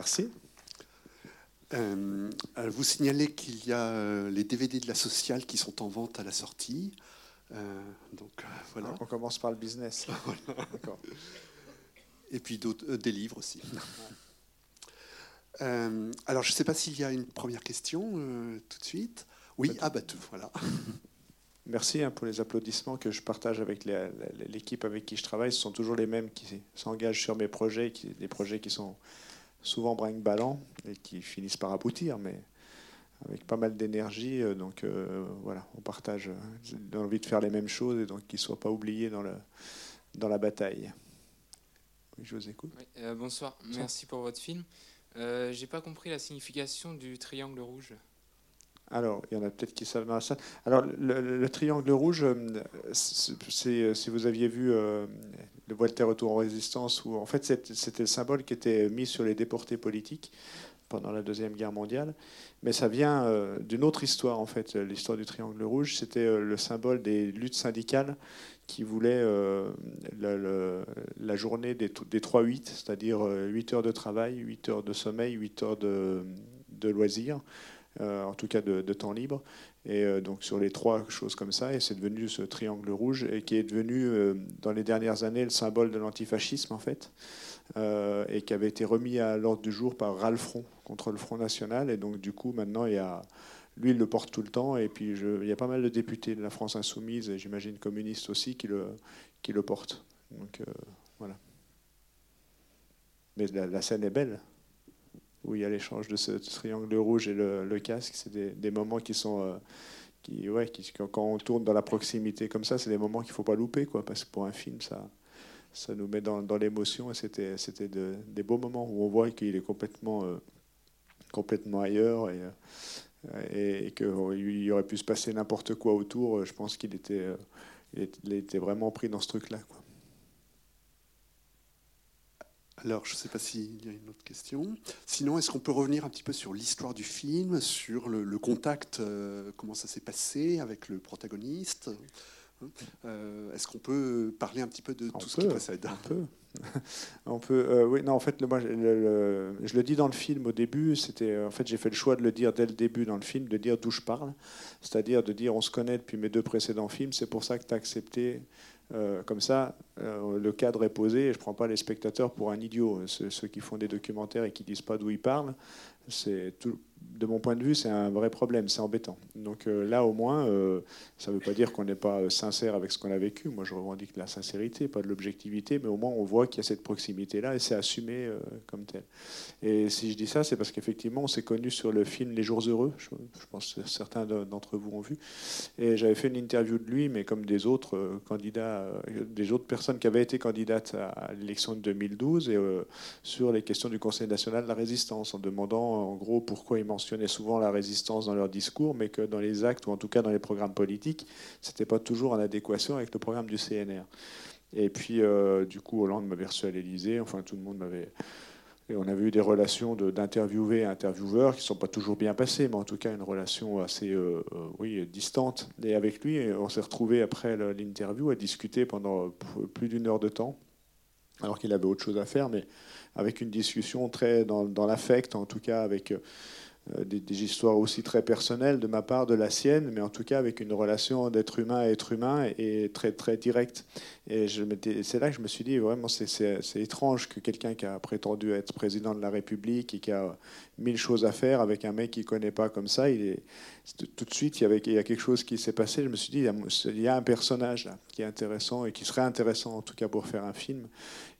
Merci. Euh, vous signalez qu'il y a euh, les DVD de la sociale qui sont en vente à la sortie. Euh, donc voilà. On commence par le business. Et puis d'autres, des livres aussi. alors je ne sais pas s'il y a une première question tout de suite. Oui, ah bah tout, voilà. Merci hein, pour les applaudissements que je partage avec l'équipe avec qui je travaille. Ce sont toujours les mêmes qui s'engagent sur mes projets, qui, des projets qui sont souvent brinque-ballant et qui finissent par aboutir, mais avec pas mal d'énergie. Euh, donc euh, voilà, on partage euh, l'envie de faire les mêmes choses et donc qu'ils ne soient pas oubliés dans, le, dans la bataille. Oui, je vous écoute. bonsoir, merci pour votre film. Euh, J'ai pas compris la signification du triangle rouge. Alors, il y en a peut-être qui savent ça. Alors, le, triangle rouge, c'est, si vous aviez vu le Voltaire Retour en résistance, où en fait c'était le symbole qui était mis sur les déportés politiques pendant la Deuxième Guerre mondiale. Mais ça vient euh, d'une autre histoire, en fait, l'histoire du Triangle Rouge. C'était euh, le symbole des luttes syndicales qui voulaient euh, la, journée des, des 3-8, c'est-à-dire 8 heures de travail, 8 heures de sommeil, 8 heures de, de loisirs, en tout cas de, temps libre. Et euh, donc sur les trois choses comme ça, et c'est devenu ce triangle rouge, et qui est devenu euh, dans les dernières années le symbole de l'antifascisme en fait, euh, et qui avait été remis à l'ordre du jour par Ralph Front contre le Front National. Et donc du coup maintenant il y a, lui il le porte tout le temps, et puis il y a pas mal de députés de la France insoumise, et j'imagine communistes aussi, qui le, qui le portent. Donc voilà. Mais la scène est belle où il y a l'échange de ce triangle rouge et le, casque. C'est des, moments qui sont. Euh, qui, ouais, qui, quand on tourne dans la proximité comme ça, c'est des moments qu'il ne faut pas louper, quoi, parce que pour un film, ça, ça nous met dans, dans l'émotion. Et c'était, c'était des beaux moments où on voit qu'il est complètement, euh, complètement ailleurs et, euh, et, qu'il aurait pu se passer n'importe quoi autour. Je pense qu'il était, il était vraiment pris dans ce truc-là. Quoi. Alors, je ne sais pas s'il y a une autre question. Sinon, est-ce qu'on peut revenir un petit peu sur l'histoire du film, sur le, contact, euh, comment ça s'est passé avec le protagoniste euh, Est-ce qu'on peut parler un petit peu de tout ce qui précède On peut. on peut euh, oui, non, en fait, moi, je le dis dans le film au début. C'était, en fait, j'ai fait le choix de le dire dès le début dans le film, de dire d'où je parle, c'est-à-dire de dire on se connaît depuis mes deux précédents films. C'est pour ça que tu as accepté euh, comme ça, euh, le cadre est posé et je ne prends pas les spectateurs pour un idiot. Ceux, qui font des documentaires et qui disent pas d'où ils parlent, c'est tout, de mon point de vue, c'est un vrai problème, c'est embêtant. Donc euh, là, au moins, euh, ça ne veut pas dire qu'on n'est pas euh, sincère avec ce qu'on a vécu. Moi, je revendique la sincérité, pas de l'objectivité, mais au moins, on voit qu'il y a cette proximité-là et c'est assumé comme tel. Et si je dis ça, c'est parce qu'effectivement, on s'est connu sur le film Les Jours Heureux. Je, pense que certains d'entre vous ont vu. Et j'avais fait une interview de lui, mais comme des autres candidats, des autres personnes qui avaient été candidates à l'élection de 2012, et sur les questions du Conseil national de la résistance, en demandant en gros pourquoi il mentionnaient souvent la résistance dans leur discours, mais que dans les actes, ou en tout cas dans les programmes politiques, ce n'était pas toujours en adéquation avec le programme du CNR. Et puis, euh, du coup, Hollande m'avait reçu à l'Élysée, enfin, tout le monde m'avait... Et on avait eu des relations d'interviewé à intervieweur qui ne sont pas toujours bien passées, mais en tout cas une relation assez euh, euh, oui, distante. Et avec lui, on s'est retrouvé après l'interview à discuter pendant plus d'une heure de temps, alors qu'il avait autre chose à faire, mais avec une discussion très dans l'affect, en tout cas avec euh, des, histoires aussi très personnelles de ma part, de la sienne, mais en tout cas avec une relation d'être humain à être humain et très très directe. Et c'est là que je me suis dit vraiment c'est étrange que quelqu'un qui a prétendu être président de la République et qui a mille choses à faire avec un mec qu'il connaît pas comme ça, il est, tout de suite il y, il y a quelque chose qui s'est passé. Je me suis dit il y a un personnage là qui est intéressant et qui serait intéressant en tout cas pour faire un film.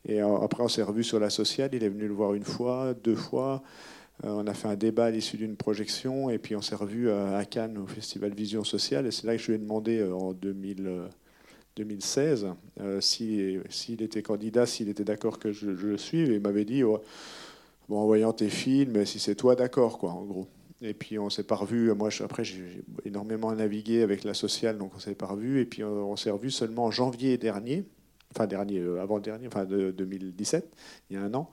Et euh, après on s'est revu sur la sociale. Il est venu le voir une fois, deux fois. Euh, on a fait un débat à l'issue d'une projection et puis on s'est revu euh, à Cannes au Festival Vision Sociale. Et c'est là que je lui ai demandé euh, en 2016 s'il était candidat, s'il était d'accord que je, le suive. Et il m'avait dit bon, en voyant tes films, si c'est toi, d'accord, quoi, en gros. Et puis on s'est pas revu. Moi, après, j'ai énormément navigué avec la sociale, donc on s'est pas revu. Et puis on, s'est revu seulement en janvier dernier, enfin dernier, avant dernier, enfin de 2017, il y a un an.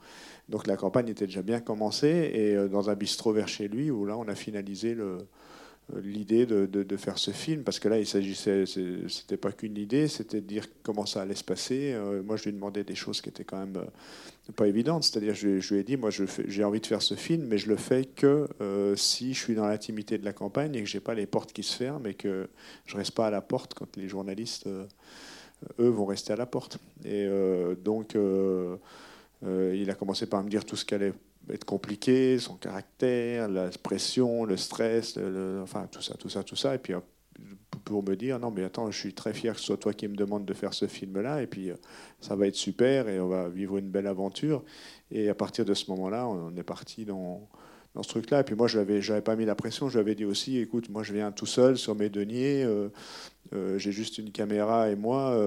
Donc la campagne était déjà bien commencée et euh, dans un bistrot vers chez lui où là on a finalisé le, l'idée de, faire ce film, parce que là, il s'agissait, c'était pas qu'une idée, c'était de dire comment ça allait se passer. moi, je lui demandais des choses qui étaient quand même pas évidentes, c'est-à-dire, je, je, lui ai dit, moi, j'ai envie de faire ce film, mais je le fais que si je suis dans l'intimité de la campagne et que j'ai pas les portes qui se ferment et que je reste pas à la porte quand les journalistes, eux, vont rester à la porte. Et donc, il a commencé par me dire tout ce qu'allait être compliqué, son caractère, la pression, le stress, enfin tout ça, tout ça, tout ça. Et puis euh, pour me dire non mais attends, je suis très fier que ce soit toi qui me demande de faire ce film-là. Et puis euh, ça va être super et on va vivre une belle aventure. Et à partir de ce moment-là, on est parti dans dans ce truc-là. Et puis moi, je n'avais pas mis la pression. Je lui avais dit aussi, écoute, moi, je viens tout seul sur mes deniers. Euh, j'ai juste une caméra et moi,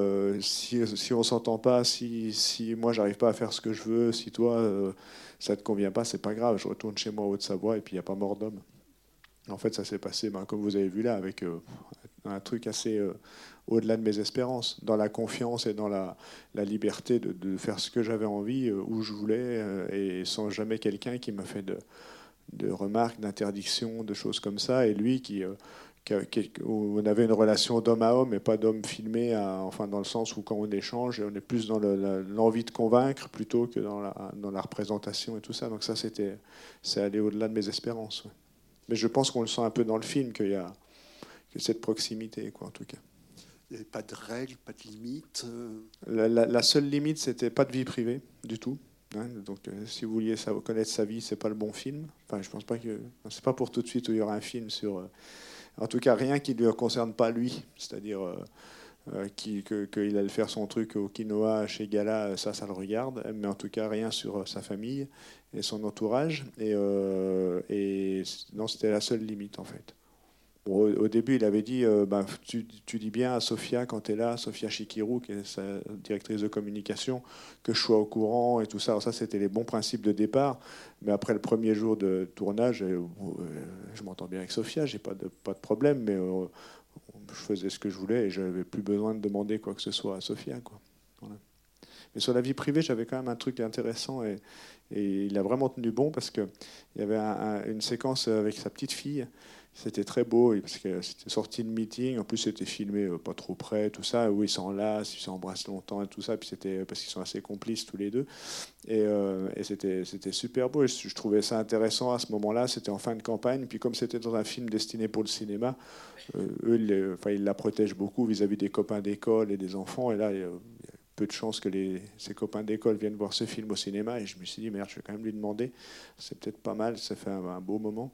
si, si on s'entend pas, si, si moi j'arrive pas à faire ce que je veux, si toi ça te convient pas, c'est pas grave, je retourne chez moi au Haute-Savoie et puis il n'y a pas mort d'homme. En fait, ça s'est passé, ben, comme vous avez vu là, avec euh, un truc assez euh, au-delà de mes espérances, dans la confiance et dans la, liberté de, faire ce que j'avais envie, euh, où je voulais, et sans jamais quelqu'un qui m'a fait de, de remarques, d'interdictions, de choses comme ça. Et lui qui, où on avait une relation d'homme à homme et pas d'homme filmé, enfin dans le sens où quand on échange, on est plus dans l'envie de convaincre plutôt que dans la, dans la représentation et tout ça. Donc ça, c'était, c'est aller au-delà de mes espérances. Mais je pense qu'on le sent un peu dans le film qu'il y a que cette proximité, quoi, en tout cas. Il n'y avait pas de règles, pas de limites. Euh? La, seule limite, c'était pas de vie privée du tout. Hein. donc, euh, si vous vouliez connaître sa vie, c'est pas le bon film. Enfin, je pense pas que c'est pas pour tout de suite où il y aura un film sur euh, en tout cas, rien qui ne le concerne pas lui. C'est-à-dire euh, euh, qu'il allait faire son truc au quinoa chez Gala, ça, ça le regarde. Mais en tout cas, rien sur euh, sa famille et son entourage. Et, et non, c'était la seule limite, en fait au, début, il avait dit euh, bah, tu, dis bien à Sofia, quand tu es là, Sofia Chikirou, qui est sa directrice de communication, que je sois au courant et tout ça. Alors, ça, c'était les bons principes de départ. Mais après le premier jour de tournage, euh, je m'entends bien avec Sofia, j'ai pas de, pas de problème, mais euh, je faisais ce que je voulais et je n'avais plus besoin de demander quoi que ce soit à Sofia. Quoi. Mais sur la vie privée, j'avais quand même un truc intéressant et, il a vraiment tenu bon parce qu'il y avait une séquence avec sa petite fille c'était très beau parce que c'était sorti de meeting. En plus, c'était filmé euh, pas trop près, tout ça, où ils s'enlacent, ils s'embrassent longtemps et tout ça. Puis c'était parce qu'ils sont assez complices tous les deux. Et, euh, et c'était, c'était super beau. je, trouvais ça intéressant à ce moment-là. C'était en fin de campagne. Puis comme c'était dans un film destiné pour le cinéma, euh, eux, enfin, ils la protègent beaucoup vis-à-vis des copains d'école et des enfants. Et là, il y a peu de chances que les, ses copains d'école viennent voir ce film au cinéma. Et je me suis dit, merde, je vais quand même lui demander. C'est peut-être pas mal. Ça fait un beau moment.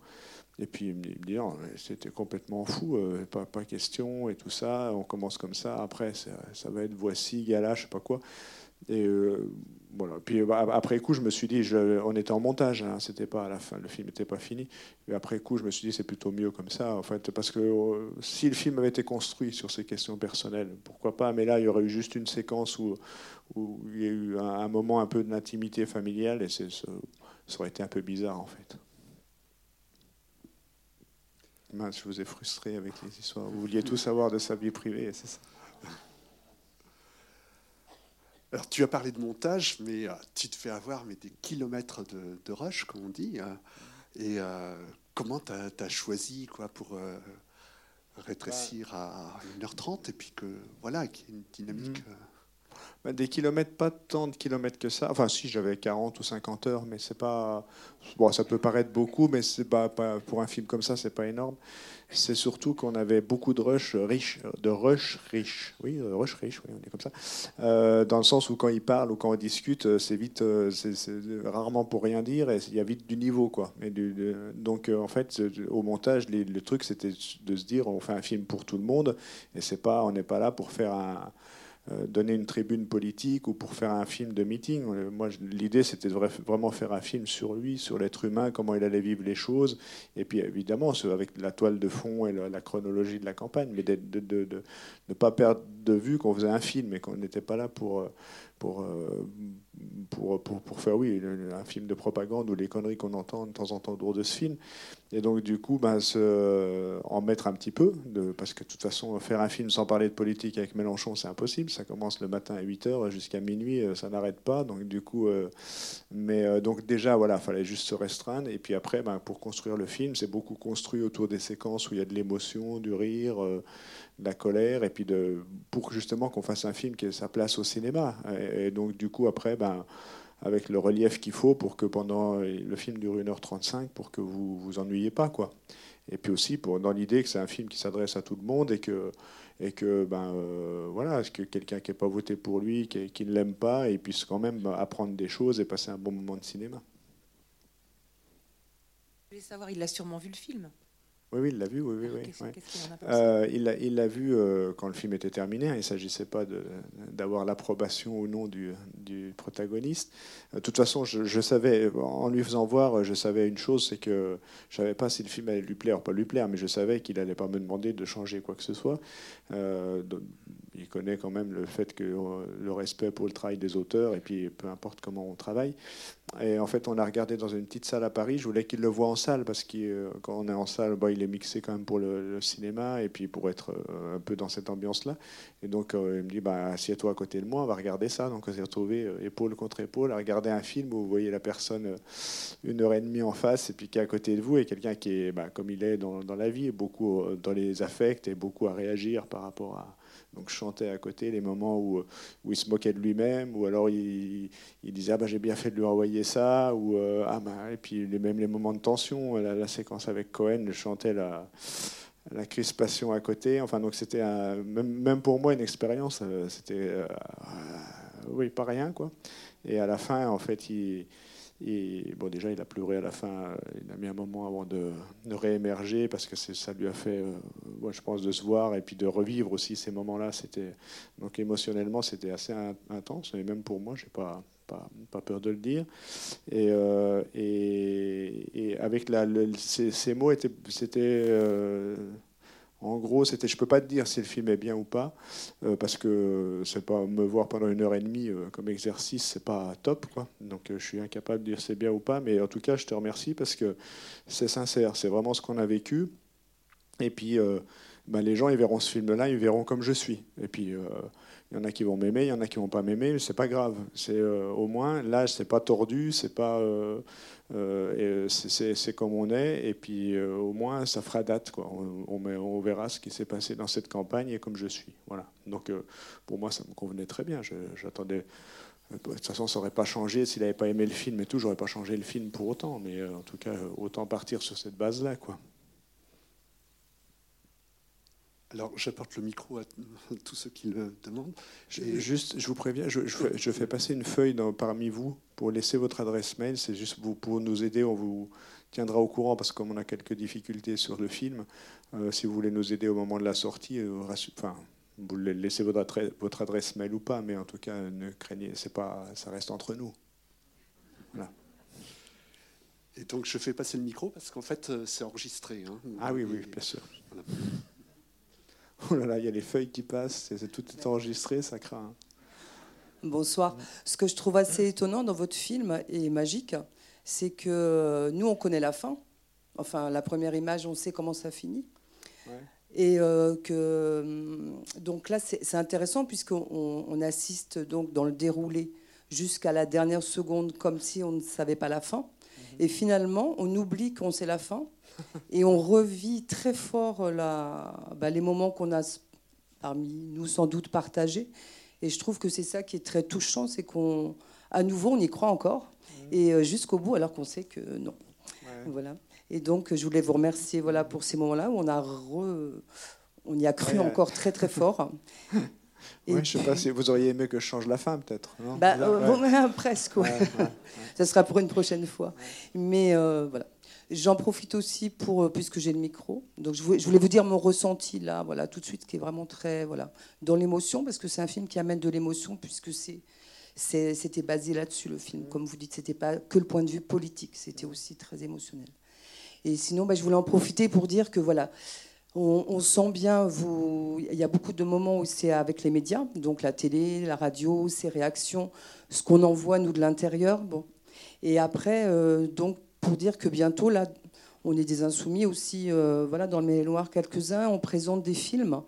Et puis il me dit, c'était complètement fou, euh, pas, question et tout ça. On commence comme ça. Après, ça, va être voici, gala, je sais pas quoi. Et euh, voilà. Puis bah, après coup, je me suis dit, on était en montage, hein, c'était pas à la fin, le film n'était pas fini. Et après coup, je me suis dit, c'est plutôt mieux comme ça, en fait, parce que euh, si le film avait été construit sur ces questions personnelles, pourquoi pas. Mais là, il y aurait eu juste une séquence où, il y a eu un, moment un peu d'intimité familiale, et ça aurait été un peu bizarre, en fait je vous ai frustré avec les histoires. Vous vouliez tout savoir de sa vie privée, c'est ça. Alors, tu as parlé de montage, mais euh, tu te fais avoir mais des kilomètres de, rush, comme on dit. Hein. et euh, comment tu as, choisi quoi, pour euh, rétrécir à 1h30 et puis que voilà, qu'il y ait une dynamique mm. Des kilomètres, pas tant de kilomètres que ça. Enfin, si, j'avais 40 ou 50 heures, mais c'est pas. Bon, ça peut paraître beaucoup, mais c'est pas, pas, pour un film comme ça, c'est pas énorme. C'est surtout qu'on avait beaucoup de rush riches, de rush riches. Oui, rush riches, oui, on est comme ça. Euh, dans le sens où quand ils parlent ou quand on discute, euh, c'est vite, euh, c'est rarement pour rien dire et il y a vite du niveau, quoi. Mais donc, en fait, au montage, le truc, c'était de se dire, on fait un film pour tout le monde et c'est pas, on n'est pas là pour faire un donner une tribune politique ou pour faire un film de meeting. Euh, moi, l'idée, c'était de vraiment faire un film sur lui, sur l'être humain, comment il allait vivre les choses, et puis évidemment avec la toile de fond et la, chronologie de la campagne, mais de, ne pas perdre de vue qu'on faisait un film et qu'on n'était pas là pour, euh, pour, pour, pour, pour, faire, oui, un film de propagande ou les conneries qu'on entend de temps en temps autour de ce film. Et donc, du coup, ben, se, en mettre un petit peu, parce que de toute façon, faire un film sans parler de politique avec Mélenchon, c'est impossible. Ça commence le matin à 8h jusqu'à minuit, euh, ça n'arrête pas. Donc, du coup, euh, mais euh, donc déjà, voilà, il fallait juste se restreindre. Et puis après, ben, pour construire le film, c'est beaucoup construit autour des séquences où il y a de l'émotion, du rire, de la colère, et puis de, pour justement qu'on fasse un film qui ait sa place au cinéma. Et, donc, du coup, après, ben, avec le relief qu'il faut pour que pendant le film dure 1h35 pour que vous vous ennuyez pas quoi. Et puis aussi pour, dans l'idée que c'est un film qui s'adresse à tout le monde et que et que ben euh, voilà que quelqu'un qui n'a pas voté pour lui, qui, qui ne l'aime pas, il puisse quand même apprendre des choses et passer un bon moment de cinéma. Je voulais savoir, il a sûrement vu le film. Oui, oui, il l'a vu, oui, oui. Euh, il l'a il l'a vu euh, quand le film était terminé. Hein. il ne s'agissait pas d'avoir l'approbation ou non du, du protagoniste. Euh, de toute façon, je, savais, en lui faisant voir, je savais une chose, c'est que je ne savais pas si le film allait lui plaire ou pas lui plaire, mais je savais qu'il n'allait pas me demander de changer quoi que ce soit il connaît quand même le fait que euh, le respect pour le travail des auteurs, et puis peu importe comment on travaille. Et en fait, on a regardé dans une petite salle à Paris. Je voulais qu'il le voit en salle, parce que euh, quand on est en salle, bah, il est mixé quand même pour le, cinéma, et puis pour être euh, un peu dans cette ambiance-là. Et donc, il me dit, bah, assieds-toi à côté de moi, on va regarder ça. Donc, on s'est retrouvé épaule contre épaule à regarder un film où vous voyez la personne une heure et demie en face, et puis qui est à côté de vous, et quelqu'un qui est, bah, comme il est dans, dans la vie, beaucoup dans les affects, et beaucoup à réagir par rapport à donc je chantais à côté les moments où, où il se moquait de lui-même, ou alors il, disait ah ben, j'ai bien fait de lui envoyer ça, ou euh, ah ben, et puis même les moments de tension, la, séquence avec Cohen, je chantais la, la crispation à côté. Enfin donc c'était même, même, pour moi une expérience, euh, c'était euh, oui pas rien quoi. Et à la fin en fait il et bon, déjà, il a pleuré à la fin. Il a mis un moment avant de, de réémerger parce que ça lui a fait, euh, je pense, de se voir et puis de revivre aussi ces moments-là. C'était donc émotionnellement, c'était assez intense. Et même pour moi, j'ai pas, pas, pas, peur de le dire. Et, euh, et, et, avec la, ces, mots, c'était euh, en gros, c'était, je peux pas te dire si le film est bien ou pas, euh, parce que c'est pas me voir pendant une heure et demie euh, comme exercice, c'est pas top, quoi. Donc, euh, je suis incapable de dire c'est bien ou pas, mais en tout cas, je te remercie parce que c'est sincère, c'est vraiment ce qu'on a vécu. Et puis, ben, les gens, ils verront ce film-là, ils verront comme je suis. Et puis, il y en a qui vont m'aimer, il y en a qui vont pas m'aimer, mais c'est pas grave. C'est au moins là, c'est pas tordu, c'est pas euh, c'est comme on est, et puis euh, au moins ça fera date. Quoi. On, on, verra ce qui s'est passé dans cette campagne et comme je suis. Voilà. Donc euh, pour moi, ça me convenait très bien. J'attendais. De toute façon, ça n'aurait pas changé s'il n'avait pas aimé le film et tout. J'aurais pas changé le film pour autant, mais en tout cas, autant partir sur cette base-là, quoi. Alors, j'apporte le micro à tous ceux qui le demandent. Juste, je vous préviens, je, fais passer une feuille dans, parmi vous pour laisser votre adresse mail. C'est juste vous, pour nous aider. On vous tiendra au courant parce que comme on a quelques difficultés sur le film, euh, si vous voulez nous aider au moment de la sortie, euh, enfin, vous laissez votre adresse, votre adresse mail ou pas, mais en tout cas, ne craignez, c'est pas, ça reste entre nous. Voilà. Et donc, je fais passer le micro parce qu'en fait, euh, c'est enregistré. Hein. Ah oui, oui, bien sûr. Voilà. Oh là là, il y a les feuilles qui passent, c'est, tout est enregistré, ça craint. Bonsoir. Ce que je trouve assez étonnant dans votre film et magique, c'est que nous, on connaît la fin. Enfin, la première image, on sait comment ça finit. Et euh, que donc là, c'est, intéressant puisqu'on on assiste donc dans le déroulé jusqu'à la dernière seconde, comme si on ne savait pas la fin. Et finalement, on oublie qu'on sait la fin et on revit très fort la, bah, les moments qu'on a parmi nous sans doute partagés. Et je trouve que c'est ça qui est très touchant, c'est qu'on, à nouveau, on y croit encore, mmh. et euh, jusqu'au bout, alors qu'on sait que non. Voilà. Et donc, je voulais vous remercier voilà, pour ces moments-là où on, a on y a cru encore très très fort. Et je ne sais pas si vous auriez aimé que je change la fin, peut-être. Bah, euh, presque, Ça sera pour une prochaine fois. Mais euh, voilà. J'en profite aussi pour, euh, puisque j'ai le micro, donc je voulais, vous dire mon ressenti là, voilà, tout de suite, qui est vraiment très, voilà, dans l'émotion, parce que c'est un film qui amène de l'émotion, puisque c'est, c'était basé là-dessus le film. Comme vous dites, c'était pas que le point de vue politique, c'était aussi très émotionnel. Et sinon, bah, je voulais en profiter pour dire que voilà, on, sent bien, vous, il y a beaucoup de moments où c'est avec les médias, donc la télé, la radio, ces réactions, ce qu'on envoie nous de l'intérieur. Bon. Et après, euh, donc pour dire que bientôt, là, on est des insoumis aussi, euh, voilà, dans le Maine-et-Loire, quelques-uns, on présente des films.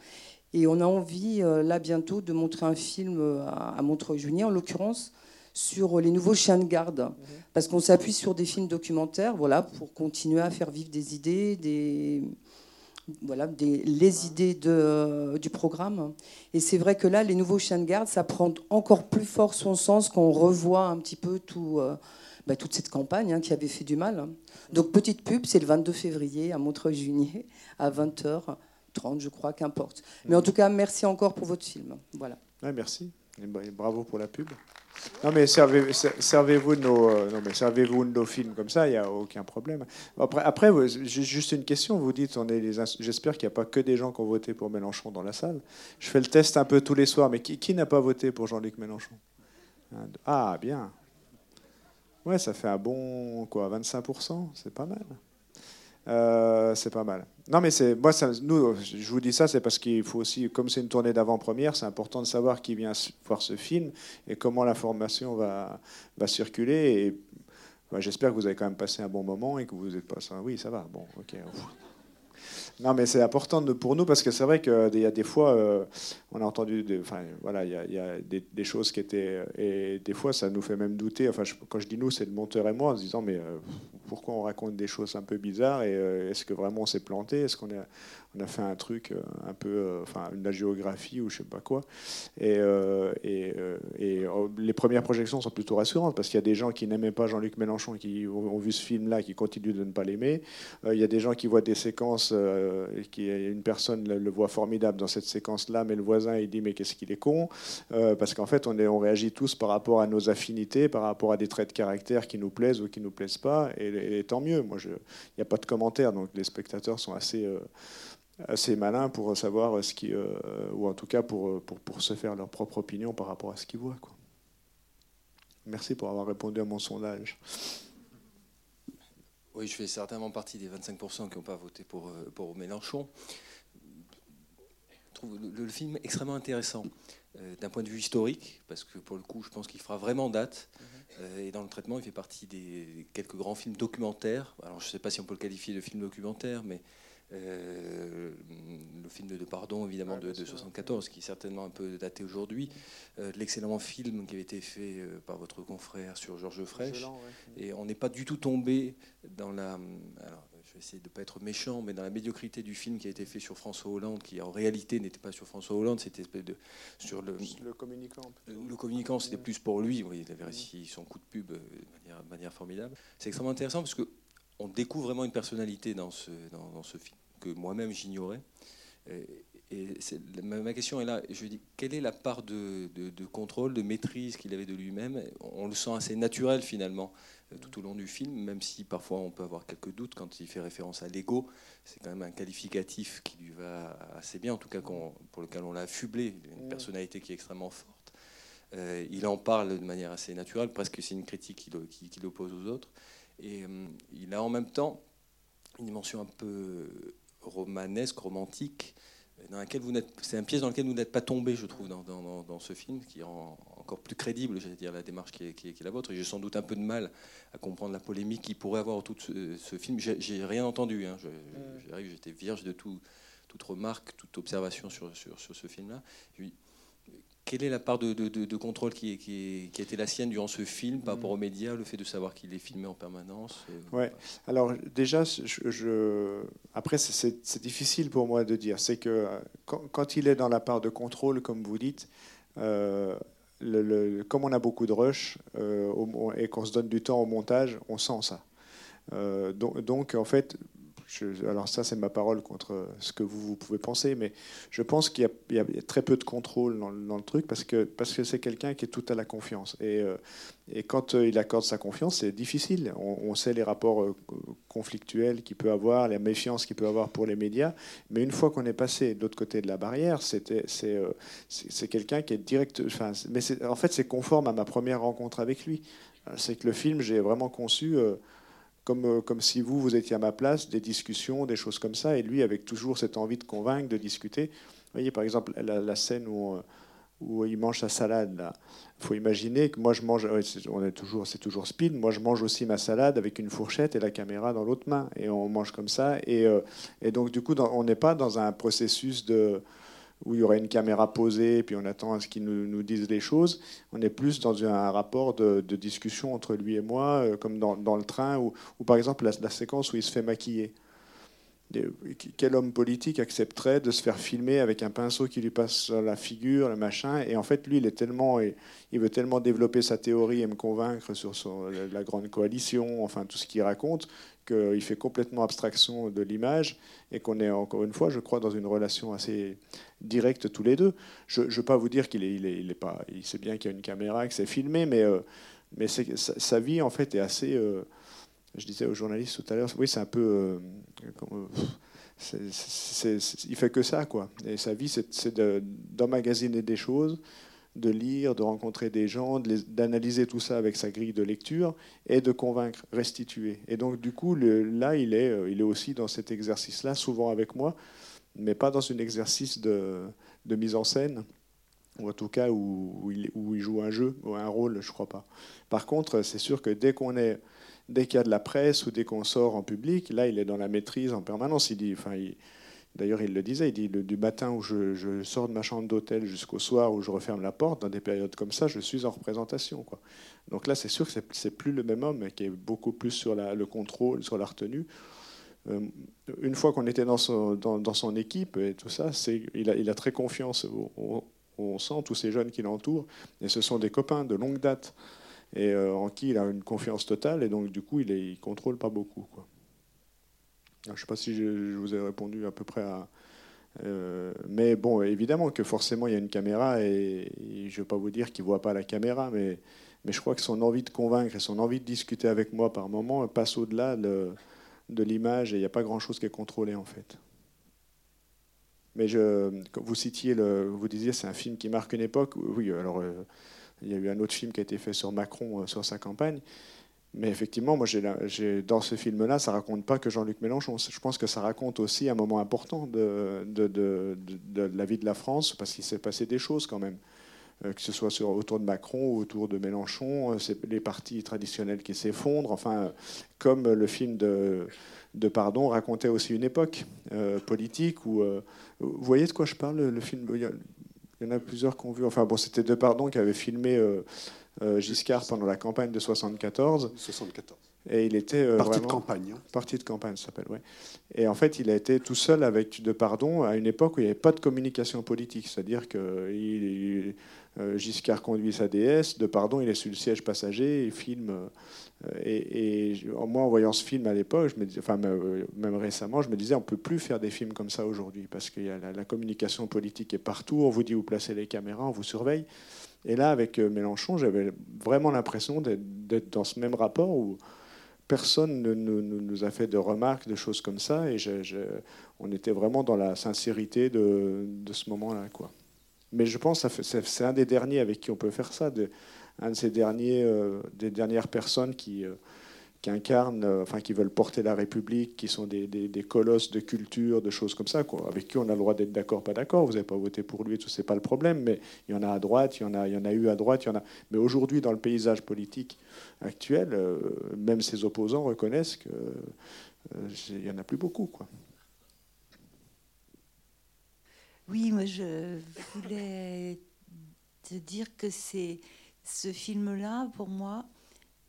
Et on a envie, euh, là, bientôt, de montrer un film à, à Montreuil-Junier, en l'occurrence, sur les nouveaux chiens de garde. Mhm. Parce qu'on s'appuie sur des films documentaires, voilà, pour continuer à faire vivre des idées, des voilà, des, les idées de, euh, du programme. Et c'est vrai que là, les nouveaux chiens de garde, ça prend encore plus fort son sens quand on revoit un petit peu tout, euh, bah, toute cette campagne hein, qui avait fait du mal. Donc, petite pub, c'est le 22 février à Montreuil-Junier, à 20h30, je crois, qu'importe. Mais en tout cas, merci encore pour votre film. Voilà. merci. Et bravo pour la pub. Non, mais servez, servez-vous de nos, euh, non, mais servez-vous de nos films comme ça, il n'y a aucun problème. Après, après juste une question. Vous dites, on est j'espère qu'il n'y a pas que des gens qui ont voté pour Mélenchon dans la salle. Je fais le test un peu tous les soirs, mais qui, qui n'a pas voté pour Jean-Luc Mélenchon? Ah, bien. Ouais, ça fait un bon quoi, 25%, c'est pas mal. Euh, c'est pas mal. Non, mais c'est moi, nous, je vous dis ça, c'est parce qu'il faut aussi, comme c'est une tournée d'avant-première, c'est important de savoir qui vient voir ce film et comment l'information va, va circuler. Et j'espère que vous avez quand même passé un bon moment et que vous êtes pas ça. Oui, ça va. Bon, ok. Non, mais c'est important pour nous parce que c'est vrai qu'il y a des fois, euh, on a entendu, enfin, voilà, il y a, des, choses qui étaient, et des fois, ça nous fait même douter. Enfin, quand je dis nous, c'est le monteur et moi, en se disant, mais euh, pourquoi on raconte des choses un peu bizarres et euh, est-ce que vraiment on s'est planté? Est-ce qu'on on a fait un truc un peu, enfin, de la géographie ou je sais pas quoi Et, et, et les premières projections sont plutôt rassurantes parce qu'il y a des gens qui n'aimaient pas Jean-Luc Mélenchon et qui ont, vu ce film-là, qui continuent de ne pas l'aimer. Il y a des gens qui voient des séquences euh, qui une personne le, voit formidable dans cette séquence-là, mais le voisin il dit mais qu'est-ce qu'il est con? Euh, Parce qu'en fait on, est, on réagit tous par rapport à nos affinités, par rapport à des traits de caractère qui nous plaisent ou qui nous plaisent pas, et, tant mieux. Moi, il n'y a pas de commentaires, donc les spectateurs sont assez euh, assez malins pour savoir ce qui, ou en tout cas pour, pour, pour, se faire leur propre opinion par rapport à ce qu'ils voient. Merci pour avoir répondu à mon sondage. Oui, je fais certainement partie des 25% qui n'ont pas voté pour, euh, pour Mélenchon. Je trouve le, film extrêmement intéressant euh, d'un point de vue historique, parce que pour le coup, je pense qu'il fera vraiment date. Euh, et dans le traitement, il fait partie des quelques grands films documentaires. Alors, je ne sais pas si on peut le qualifier de film documentaire, mais euh, le film de, Pardon, évidemment, de, 1974, qui est certainement un peu daté aujourd'hui. Euh, l'excellent film qui avait été fait euh, par votre confrère sur Georges Frêche. Et on n'est pas du tout tombé dans la. Alors, je vais essayer de ne pas être méchant, mais dans la médiocrité du film qui a été fait sur François Hollande, qui en réalité n'était pas sur François Hollande, c'était de, sur le, le communicant. Le communicant, c'était plus pour lui. il avait réussi son coup de pub de manière, de manière formidable. C'est extrêmement intéressant parce que on découvre vraiment une personnalité dans ce, dans, ce film que moi-même j'ignorais. Et, ma, question est là, je dis, quelle est la part de, contrôle, de maîtrise qu'il avait de lui-même? On le sent assez naturel finalement euh, tout au long du film, même si parfois on peut avoir quelques doutes quand il fait référence à l'ego. C'est quand même un qualificatif qui lui va assez bien, en tout cas pour lequel on l'a affublé, une personnalité qui est extrêmement forte. Euh, il en parle de manière assez naturelle, presque c'est une critique qu'il oppose aux autres. Et euh, il a en même temps une dimension un peu romanesque, romantique, dans laquelle vous n'êtes, c'est un pièce dans lequel vous n'êtes pas tombé, je trouve, dans, dans, ce film, qui rend encore plus crédible, j'allais dire, la démarche qui est, qui est, la vôtre. Et j'ai sans doute un peu de mal à comprendre la polémique qui pourrait avoir autour de ce, film. J'ai, rien entendu. Hein. Mm. j'étais vierge de tout, toute remarque, toute observation sur, sur, sur ce film-là quelle est la part de, contrôle qui, qui, a été la sienne durant ce film par rapport aux médias, le fait de savoir qu'il est filmé en permanence euh, Ouais. Alors déjà, après c'est difficile pour moi de dire. C'est que euh, quand, il est dans la part de contrôle, comme vous dites, euh, comme on a beaucoup de rush et qu'on se donne du temps au montage, on sent ça. donc, en fait, alors ça, c'est ma parole contre ce que vous, pouvez penser, mais je pense qu'il y, a très peu de contrôle dans, le truc parce que c'est parce que quelqu'un qui est tout à la confiance. Et, euh, et quand euh, il accorde sa confiance, c'est difficile. On, sait les rapports euh, conflictuels qu'il peut avoir, la méfiance qu'il peut avoir pour les médias, mais une fois qu'on est passé de l'autre côté de la barrière, c'est quelqu'un qui est direct. Enfin, mais en fait, c'est conforme à ma première rencontre avec lui. C'est que le film, j'ai vraiment conçu comme, comme si vous, vous étiez à ma place, des discussions, des choses comme ça, et lui avec toujours cette envie de convaincre, de discuter. Vous voyez, par exemple, la, scène où, où il mange sa salade, là. Il faut imaginer que moi je mange, on est toujours, c'est toujours speed. Moi je mange aussi ma salade avec une fourchette et la caméra dans l'autre main, et on mange comme ça. Et, et donc du coup, on n'est pas dans un processus de où il y aurait une caméra posée, puis on attend à ce qu'ils nous, nous, disent les choses. On est plus dans un rapport de, discussion entre lui et moi, euh, comme dans, le train, ou, par exemple la, séquence où il se fait maquiller. Quel homme politique accepterait de se faire filmer avec un pinceau qui lui passe sur la figure, le machin? Et en fait, lui, il est tellement, il veut tellement développer sa théorie et me convaincre sur la grande coalition, enfin tout ce qu'il raconte, qu'il fait complètement abstraction de l'image et qu'on est encore une fois, je crois, dans une relation assez directe tous les deux. Je ne veux pas vous dire qu'il est, pas, il sait bien qu'il y a une caméra, que c'est filmé, mais, euh, mais sa, vie en fait est assez. Euh, je disais aux journalistes tout à l'heure, oui, c'est un peu. Euh, il fait que ça, quoi. Et sa vie, c'est d'emmagasiner des choses de lire, de rencontrer des gens, d'analyser tout ça avec sa grille de lecture et de convaincre, restituer. Et donc du coup, là, il est, euh, il est aussi dans cet exercice-là, souvent avec moi, mais pas dans un exercice de, mise en scène, ou en tout cas où, il, joue un jeu ou un rôle, je crois pas. Par contre, c'est sûr que dès qu'on est, dès qu'il y a de la presse ou dès qu'on sort en public, là, il est dans la maîtrise en permanence. Il dit, D'ailleurs, il le disait, il dit du matin où je, sors de ma chambre d'hôtel jusqu'au soir où je referme la porte, dans des périodes comme ça, je suis en représentation. Quoi. Donc là, c'est sûr que c'est plus le même homme, qui est beaucoup plus sur le contrôle, sur la retenue. Euh, une fois qu'on était dans son, équipe et tout ça, il a, très confiance. On, sent tous ces jeunes qui l'entourent, et ce sont des copains de longue date, et euh, en qui il a une confiance totale, et donc du coup, il ne contrôle pas beaucoup. Je ne sais pas si je, vous ai répondu à peu près à. Euh, mais bon, évidemment que forcément il y a une caméra et, je ne vais pas vous dire qu'il ne voit pas la caméra, mais, je crois que son envie de convaincre et son envie de discuter avec moi par moment passe au-delà de, de l'image et il n'y a pas grand-chose qui est contrôlé en fait. Mais je, vous citiez, le, vous disiez c'est un film qui marque une époque. Oui, alors euh, il y a eu un autre film qui a été fait sur Macron, euh, sur sa campagne. Mais effectivement, moi, dans ce film-là, ça raconte pas que Jean-Luc Mélenchon. Je pense que ça raconte aussi un moment important de, la vie de la France, parce qu'il s'est passé des choses quand même. Euh, que ce soit autour de Macron ou autour de Mélenchon, euh, les partis traditionnels qui s'effondrent. Enfin, comme le film de, Pardon racontait aussi une époque euh, politique où. vous voyez de quoi je parle, le, film? Il y, en a plusieurs qui ont vu. Enfin, bon, c'était De Pardon qui avait filmé Giscard pendant la campagne de 74. 74. Et il était euh, parti de campagne. Hein. Parti de campagne, ça s'appelle, oui. Et en fait, il a été tout seul avec de pardon à une époque où il n'y avait pas de communication politique, c'est-à-dire que il, euh, Giscard conduit sa DS, de pardon, il est sur le siège passager, il filme. et, moi, en voyant ce film à l'époque, je me enfin même récemment, je me disais, on peut plus faire des films comme ça aujourd'hui parce que la, la communication politique est partout. On vous dit où placer les caméras, on vous surveille. Et là, avec euh, Mélenchon, j'avais vraiment l'impression d'être dans ce même rapport où personne ne nous, a fait de remarques, de choses comme ça, et on était vraiment dans la sincérité de, ce moment-là. Mais je pense que c'est un des derniers avec qui on peut faire ça, un de ces derniers, euh, des dernières personnes qui, euh, qui incarnent, euh, enfin qui veulent porter la République, qui sont des, des, colosses de culture, de choses comme ça, quoi, avec qui on a le droit d'être d'accord, pas d'accord. Vous n'avez pas voté pour lui, tout c'est pas le problème, mais il y en a à droite, il y en a, il y en a eu à droite, il y en a. Mais aujourd'hui, dans le paysage politique actuel, euh, même ses opposants reconnaissent qu'il euh, y en a plus beaucoup, quoi. Oui, moi je voulais te dire que c'est ce film-là, pour moi,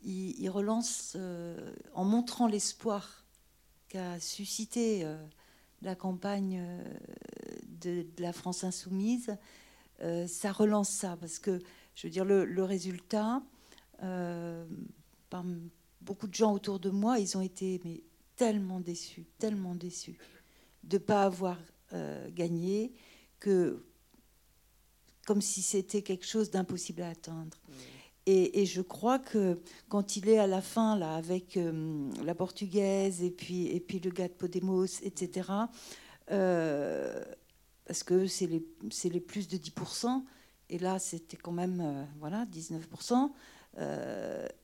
il, relance euh, en montrant l'espoir qu'a suscité euh, la campagne euh, de, la France insoumise. ça relance ça parce que, je veux dire, le, résultat, beaucoup de gens autour de moi, ils ont été tellement déçus, tellement déçus de ne pas avoir gagné que comme si c'était quelque chose d'impossible à atteindre. Mmh. Et, je crois que quand il est à la fin, là, avec euh, la portugaise et puis, et puis le gars de Podemos, etc., euh, parce que c'est les, les, plus de 10%, et là, c'était quand même euh, voilà, 19%,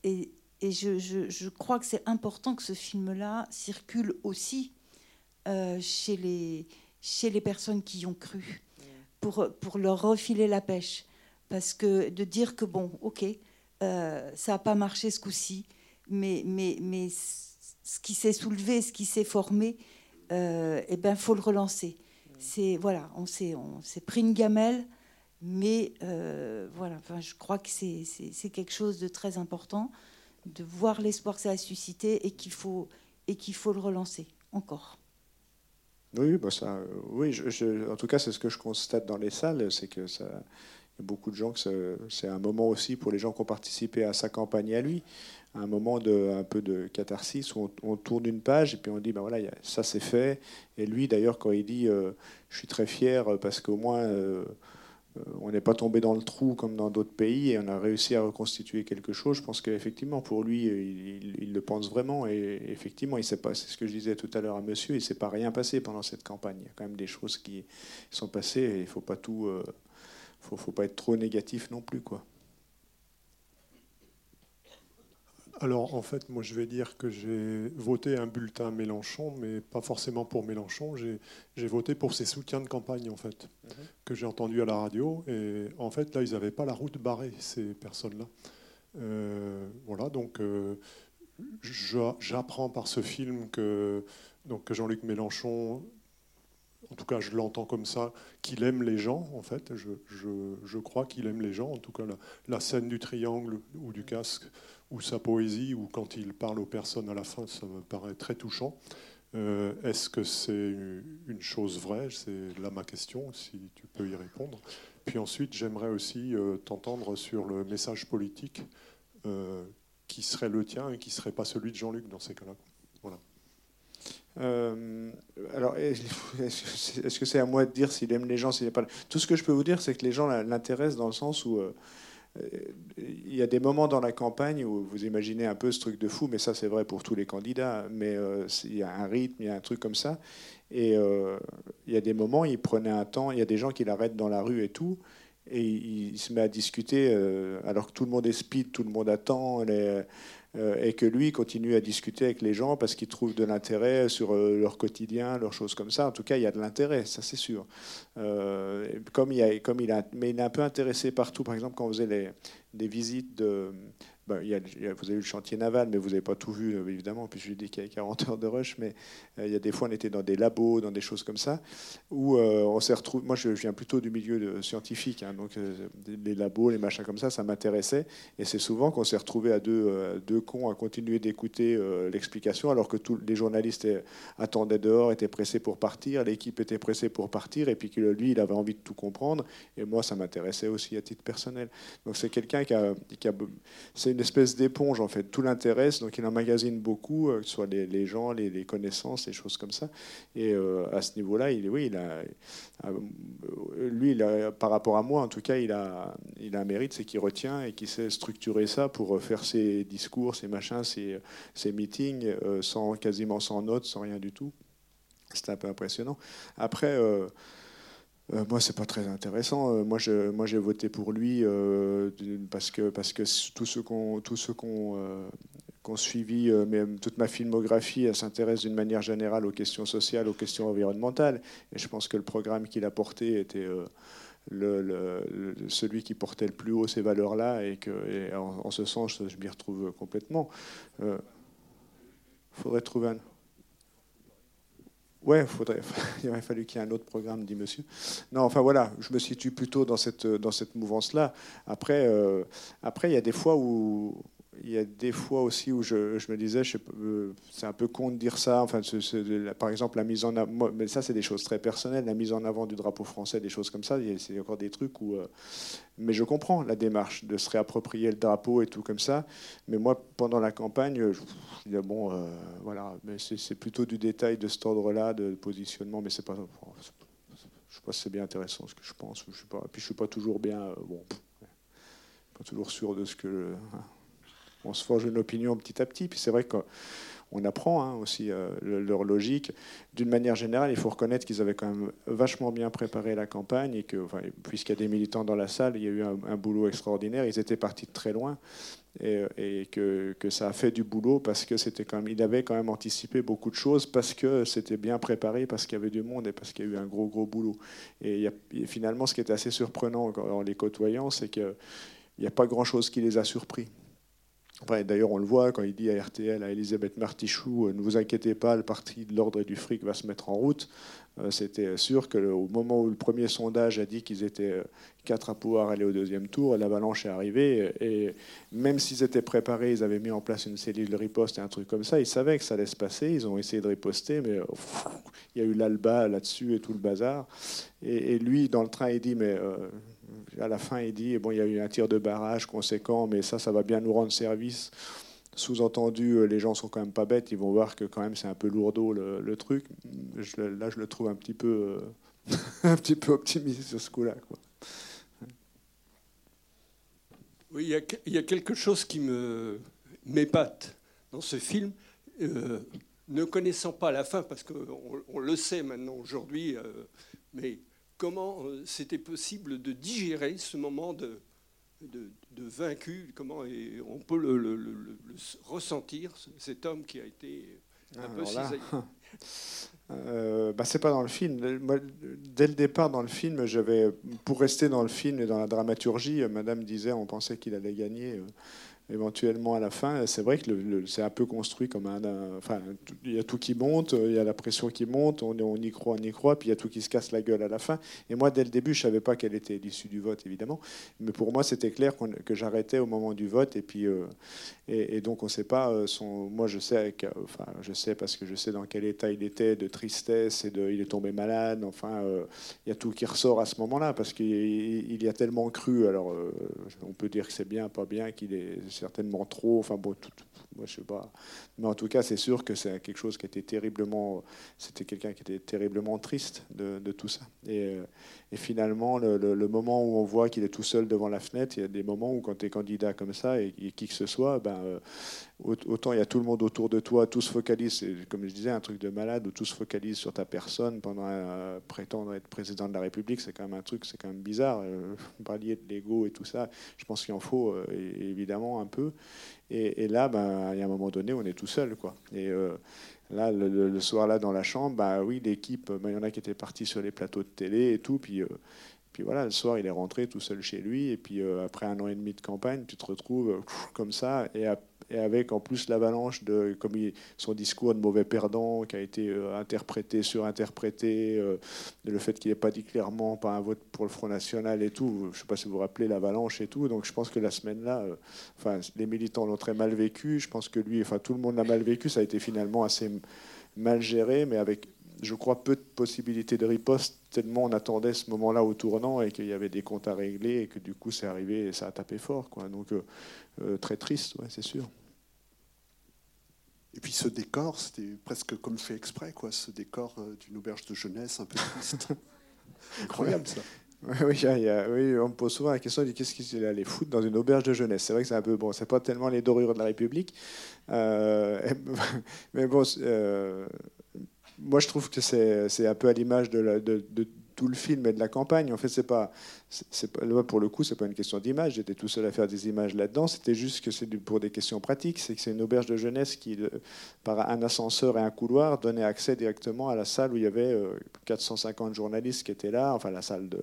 et et je, je, crois que c'est important que ce film-là circule aussi euh, chez, les, chez les personnes qui y ont cru, pour, pour leur refiler la pêche. Parce que de dire que, bon, ok, euh, ça n'a pas marché ce coup-ci, mais, mais, mais ce qui s'est soulevé, ce qui s'est formé, euh, eh ben, faut le relancer. C'est voilà, on s'est on s'est pris une gamelle, mais euh, voilà, enfin, je crois que c'est quelque chose de très important de voir l'espoir que ça a suscité et qu'il faut et qu'il faut le relancer encore. Oui, bah ça, oui je, en tout cas, c'est ce que je constate dans les salles, c'est que ça, beaucoup de gens que c'est un moment aussi pour les gens qui ont participé à sa campagne à lui. Un moment de un peu de catharsis où on, tourne une page et puis on dit ben voilà ça c'est fait. Et lui d'ailleurs quand il dit euh, je suis très fier euh, parce qu'au moins euh, on n'est pas tombé dans le trou comme dans d'autres pays et on a réussi à reconstituer quelque chose je pense qu'effectivement pour lui il, le pense vraiment et effectivement il sait pas c'est ce que je disais tout à l'heure à monsieur il s'est pas rien passé pendant cette campagne. Il y a quand même des choses qui sont passées et il faut pas tout faut, faut pas être trop négatif non plus quoi Alors en fait, moi je vais dire que j'ai voté un bulletin Mélenchon, mais pas forcément pour Mélenchon. J'ai voté pour ses soutiens de campagne en fait, mhm. que j'ai entendu à la radio. Et en fait là, ils n'avaient pas la route barrée ces personnes-là. Euh, voilà, donc euh, j'apprends par ce film que, donc, que Jean-Luc Mélenchon en tout cas je l'entends comme ça, qu'il aime les gens, en fait. Je, crois qu'il aime les gens. En tout cas, la, la, scène du triangle ou du casque, ou sa poésie, ou quand il parle aux personnes à la fin, ça me paraît très touchant. Euh, est-ce que c'est une chose vraie? C'est là ma question, si tu peux y répondre. Puis ensuite, j'aimerais aussi euh, t'entendre sur le message politique euh, qui serait le tien et qui ne serait pas celui de Jean-Luc dans ces cas-là. Voilà. alors, est-ce que c'est à moi de dire s'il aime les gens, s'il n'est pas. Tout ce que je peux vous dire, c'est que les gens l'intéressent dans le sens où il y a des moments dans la campagne où vous imaginez un peu ce truc de fou, mais ça c'est vrai pour tous les candidats, mais euh, il y a un rythme, il y a un truc comme ça. Et euh, il y a des moments, il prenait un temps, il y a des gens qui l'arrêtent dans la rue et tout, et il, se met à discuter euh, alors que tout le monde est speed, tout le monde attend. Euh, et que lui continue à discuter avec les gens parce qu'il trouve de l'intérêt sur euh, leur quotidien, leurs choses comme ça. En tout cas, il y a de l'intérêt, ça c'est sûr. Euh, comme il a, comme il a, mais il est un peu intéressé partout. Par exemple, quand on faisait les, des visites de, ben, vous avez eu le chantier naval, mais vous n'avez pas tout vu, euh, évidemment, puis je dis qu'il y a 40 heures de rush, mais euh, il y a des fois, on était dans des labos, dans des choses comme ça, où euh, on s'est retrouvé. Moi, je viens plutôt du milieu scientifique, hein, donc les labos, les machins comme ça, ça m'intéressait. Et c'est souvent qu'on s'est retrouvé à deux, deux cons à continuer d'écouter l'explication, alors que tous les journalistes attendaient dehors, étaient pressés pour partir, l'équipe était pressée pour partir, et puis que lui, il avait envie de tout comprendre. Et moi, ça m'intéressait aussi à titre personnel. Donc c'est quelqu'un c'est une espèce d'éponge, en fait. Tout l'intéresse, donc il emmagasine beaucoup, euh, que ce soit les, gens, les, connaissances, les choses comme ça. Et euh, à ce niveau-là, oui, euh, lui, par rapport à moi, en tout cas, il a, un mérite, c'est qu'il retient et qu'il sait structurer ça pour faire ses discours, ses machins, ses, meetings, sans, quasiment sans notes, sans rien du tout. C'est un peu impressionnant. Après, moi, c'est pas très intéressant. Euh, moi, moi, j'ai voté pour lui euh, parce que parce que tous ceux qu'on tous suivi, même toute ma filmographie, s'intéresse d'une manière générale aux questions sociales, aux questions environnementales. Et je pense que le programme qu'il a porté était le, celui qui portait le plus haut ces valeurs-là, et que en, ce sens, je m'y retrouve complètement. Il faudrait trouver un. Ouais, il aurait fallu qu'il y ait un autre programme, dit monsieur. Non, enfin voilà, je me situe plutôt dans cette, dans cette mouvance-là. Après, euh, après, il y a des fois où, il y a des fois aussi où je, me disais, euh, c'est un peu con de dire ça. Enfin, par exemple, la mise en avant, mais ça, c'est des choses très personnelles. La mise en avant du drapeau français, des choses comme ça, c'est encore des trucs où. Euh, mais je comprends la démarche de se réapproprier le drapeau et tout comme ça. Mais moi, pendant la campagne, je, dis, bon, euh, voilà, c'est plutôt du détail de cet ordre-là, de positionnement, mais c'est pas. Je sais pas si c'est bien intéressant ce que je pense. Je puis je suis pas toujours bien. bon, pas toujours sûr de ce que on se forge une opinion petit à petit. Puis c'est vrai qu'on on apprend hein, aussi leur logique. D'une manière générale, il faut reconnaître qu'ils avaient quand même vachement bien préparé la campagne et que, puisqu'il y a des militants dans la salle, il y a eu un, boulot extraordinaire. Ils étaient partis de très loin et, que, ça a fait du boulot parce que c'était quand même, il avait quand même anticipé beaucoup de choses parce que c'était bien préparé, parce qu'il y avait du monde et parce qu'il y a eu un gros gros boulot. Et, finalement, ce qui était assez surprenant en les côtoyant, c'est qu'il n'y a pas grand chose qui les a surpris. D'ailleurs, on le voit quand il dit à RTL, à Elisabeth Martichoux, ne vous inquiétez pas, le parti de l'ordre et du fric va se mettre en route. Euh, c'était sûr qu'au moment où le premier sondage a dit qu'ils étaient euh, quatre à pouvoir aller au deuxième tour, l'avalanche est arrivée. Et même s'ils étaient préparés, ils avaient mis en place une cellule de riposte et un truc comme ça, ils savaient que ça allait se passer. Ils ont essayé de riposter, mais il y a eu l'alba là-dessus et tout le bazar. Et, lui, dans le train, il dit, mais euh, à la fin, il dit, bon, il y a eu un tir de barrage conséquent, mais ça, ça va bien nous rendre service. Sous-entendu, euh, les gens sont quand même pas bêtes, ils vont voir que quand même c'est un peu lourdeau le, truc. là, je le trouve un petit peu, euh, un petit peu optimiste sur ce coup-là. Oui, il y, a, quelque chose qui me m'épate dans ce film. Euh, ne connaissant pas la fin, parce qu'on on le sait maintenant aujourd'hui, mais comment c'était possible de digérer ce moment de, de, vaincu, comment on peut le, ressentir, cet homme qui a été un ah, peu cisaillé. Euh, bah, c'est pas dans le film. dès le départ dans le film, j'avais, pour rester dans le film et dans la dramaturgie, Madame disait, on pensait qu'il allait gagner. Éventuellement à la fin. C'est vrai que c'est un peu construit comme un, Enfin, il y a tout qui monte, il y a la pression qui monte, on, on, y croit, on y croit, puis il y a tout qui se casse la gueule à la fin. Et moi, dès le début, je savais pas quelle était l'issue du vote, évidemment. Mais pour moi, c'était clair que j'arrêtais au moment du vote. Et puis, euh, et, donc, on ne sait pas. Euh, son, moi, je sais, enfin, je sais parce que je sais dans quel état il était, de tristesse et de, il est tombé malade. Enfin, euh, il y a tout qui ressort à ce moment-là parce qu'il y a tellement cru. Alors, on peut dire que c'est bien, pas bien, qu'il est certainement trop. Enfin bon, Mais en tout cas, c'est sûr que c'est quelque chose qui était terriblement. C'était quelqu'un qui était terriblement triste de, tout ça. Et, euh, et finalement, le, moment où on voit qu'il est tout seul devant la fenêtre, il y a des moments où quand tu es candidat comme ça et, qui que ce soit, ben, euh, autant il y a tout le monde autour de toi, tout se focalise, comme je disais, un truc de malade où tout se focalise sur ta personne pendant euh, prétendre être président de la République, c'est quand même un truc, c'est quand même bizarre. Euh, parliez de l'ego et tout ça, je pense qu'il en faut évidemment un peu. Et, là, ben, il y a un moment donné, on est tout seul. Quoi. Et, Là, le, soir, là, dans la chambre, bah oui, l'équipe, bah, il y en a qui étaient partis sur les plateaux de télé et tout. Puis, euh, puis voilà, le soir, il est rentré tout seul chez lui. Et puis, euh, après un an et demi de campagne, tu te retrouves euh, comme ça. Et avec en plus l'avalanche de comme son discours de mauvais perdant qui a été euh, interprété, surinterprété, euh, le fait qu'il n'ait pas dit clairement pas un vote pour le Front National et tout. Je ne sais pas si vous vous rappelez l'avalanche et tout. Donc je pense que la semaine-là, euh, enfin les militants l'ont très mal vécu. Je pense que lui, enfin tout le monde l'a mal vécu. Ça a été finalement assez mal géré, mais avec je crois, peu de possibilités de riposte, tellement on attendait ce moment-là au tournant et qu'il y avait des comptes à régler et que du coup c'est arrivé et ça a tapé fort. Quoi. Donc très triste, ouais, c'est sûr. Et puis ce décor, c'était presque comme fait exprès, quoi, ce décor euh, d'une auberge de jeunesse un peu triste. Incroyable ça. Oui, oui, on me pose souvent la question qu'est-ce qu'il allait foutre dans une auberge de jeunesse? C'est vrai que c'est un peu bon, c'est pas tellement les dorures de la République, euh, mais bon, euh, moi je trouve que c'est un peu à l'image de, tout le film et de la campagne. En fait, c'est pas, c'est pour le coup, c'est pas une question d'image. J'étais tout seul à faire des images là-dedans. C'était juste que c'est pour des questions pratiques. C'est que c'est une auberge de jeunesse qui, par un ascenseur et un couloir, donnait accès directement à la salle où il y avait 450 euh, journalistes qui étaient là. Enfin, la salle de,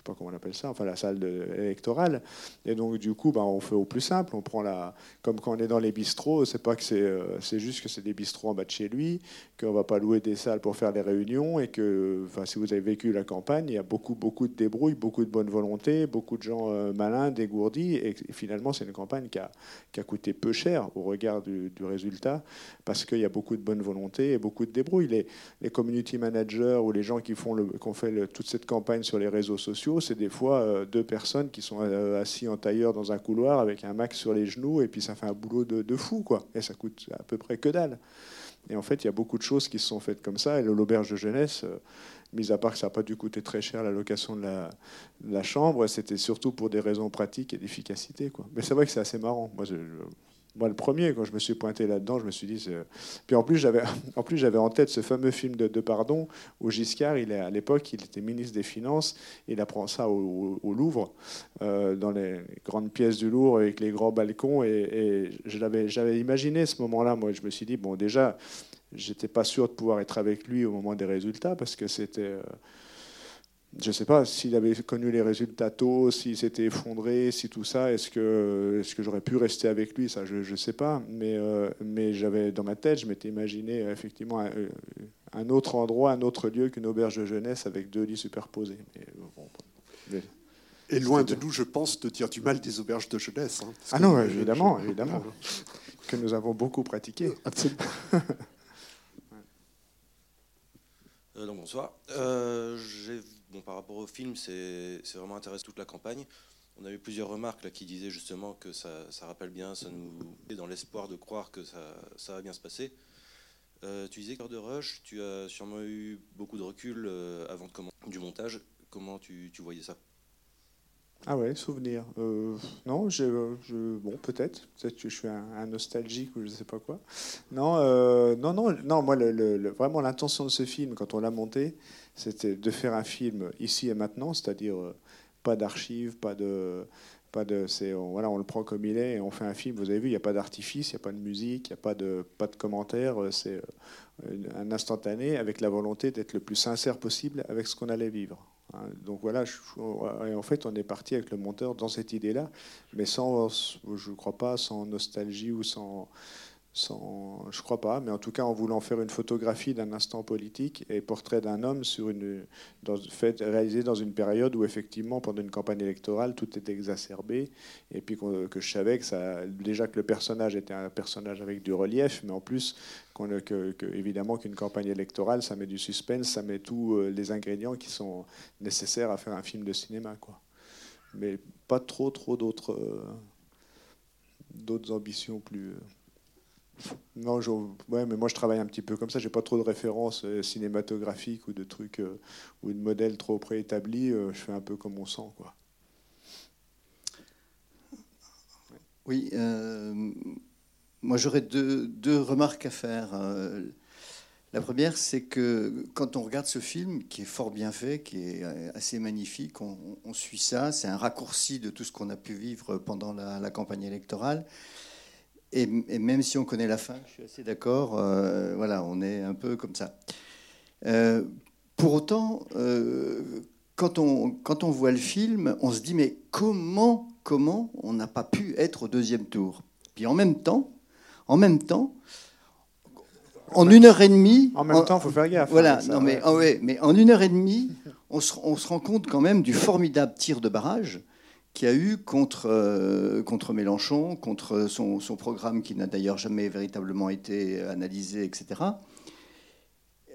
je sais pas comment on appelle ça, enfin la salle électorale. Et donc du coup, ben, on fait au plus simple. On prend la, comme quand on est dans les bistrots, c'est pas que c'est, euh, c'est juste que c'est des bistrots en bas de chez lui, qu'on va pas louer des salles pour faire des réunions et que, enfin, si vous avez vécu la campagne, il y a beaucoup, beaucoup de débrouilles, beaucoup de bonne volonté, beaucoup de gens euh, malins, dégourdis, et, finalement c'est une campagne qui a, qui a coûté peu cher au regard du, résultat, parce qu'il y a beaucoup de bonne volonté et beaucoup de débrouilles. Les, les community managers ou les gens qui font le, qui ont fait toute cette campagne sur les réseaux sociaux c'est des fois euh, deux personnes qui sont euh, assis en tailleur dans un couloir avec un max sur les genoux, et puis ça fait un boulot de, fou, quoi. Et ça coûte à peu près que dalle. Et en fait, il y a beaucoup de choses qui se sont faites comme ça. Et l'auberge de jeunesse, euh, mis à part que ça n'a pas dû coûter très cher la location de la, chambre, c'était surtout pour des raisons pratiques et d'efficacité. Quoi. Mais c'est vrai que c'est assez marrant. Moi, moi, le premier, quand je me suis pointé là-dedans, je me suis dit. Puis en plus, j'avais en plus j'avais en tête ce fameux film de, de Pardon où Giscard, il est à l'époque, il était ministre des Finances, il apprend ça au, Louvre, euh, dans les grandes pièces du Louvre avec les grands balcons, et, et j'avais imaginé ce moment-là. Moi, je me suis dit bon, déjà, j'étais pas sûr de pouvoir être avec lui au moment des résultats parce que c'était euh, je ne sais pas s'il avait connu les résultats tôt, s'il s'était effondré, si tout ça, est-ce que, est que j'aurais pu rester avec lui? Ça, je ne sais pas. Mais, euh, mais j'avais dans ma tête, je m'étais imaginé euh, effectivement un, autre endroit, un autre lieu qu'une auberge de jeunesse avec deux lits superposés. et loin de nous, je pense, de dire du mal des auberges de jeunesse. Hein, ah non, évidemment, évidemment. que nous avons beaucoup pratiqué. Absolument. Euh, donc bonsoir. Euh, bon, par rapport au film, c'est vraiment intéressant toute la campagne. On a eu plusieurs remarques là, qui disaient justement que ça, rappelle bien, ça nous met dans l'espoir de croire que ça, va bien se passer. Euh, tu disais que de rush, tu as sûrement eu beaucoup de recul avant de commencer du montage. Comment tu voyais ça? Ah ouais, souvenir. Euh, non, je, bon, peut-être. Peut-être que je suis un, nostalgique ou je sais pas quoi. Non, euh, non, non, non. Moi, le, vraiment, l'intention de ce film, quand on l'a monté, c'était de faire un film ici et maintenant, c'est-à-dire euh, pas d'archives, pas de, pas de, c'est, on, voilà, on le prend comme il est et on fait un film. Vous avez vu, il n'y a pas d'artifice, il n'y a pas de musique, il n'y a pas de, pas de commentaires. C'est un instantané avec la volonté d'être le plus sincère possible avec ce qu'on allait vivre. Hein, donc voilà, en fait, on est parti avec le monteur dans cette idée-là, mais sans, je ne crois pas, sans nostalgie ou sans, sans, je crois pas, mais en tout cas en voulant faire une photographie d'un instant politique et portrait d'un homme sur une, dans, fait, réalisé dans une période où effectivement pendant une campagne électorale tout était exacerbé et puis que je savais que ça, déjà que le personnage était un personnage avec du relief, mais en plus que, que, évidemment qu'une campagne électorale ça met du suspense, ça met tous euh, les ingrédients qui sont nécessaires à faire un film de cinéma, quoi. Mais pas trop trop d'autres euh, d'autres ambitions plus non, ouais, mais moi je travaille un petit peu comme ça. J'ai pas trop de références euh, cinématographiques ou de trucs euh, ou de modèles trop préétablis. Euh, je fais un peu comme on sent, quoi. Oui, moi j'aurais deux, deux, remarques à faire. La première, c'est que quand on regarde ce film, qui est fort bien fait, qui est assez magnifique, on, suit ça. C'est un raccourci de tout ce qu'on a pu vivre pendant la, la campagne électorale. Et, même si on connaît la fin, je suis assez d'accord, euh, voilà, on est un peu comme ça. Euh, pour autant, euh, quand, on, quand on voit le film, on se dit, mais comment, comment on n'a pas pu être au deuxième tour? Puis en même temps, en même temps, en une heure et demie. En même temps, il faut faire gaffe. Voilà, hein, non, mais, mais en une heure et demie, on se, on se, rend compte quand même du formidable tir de barrage qui a eu contre, euh, contre Mélenchon, contre son, son programme qui n'a d'ailleurs jamais véritablement été analysé, etc.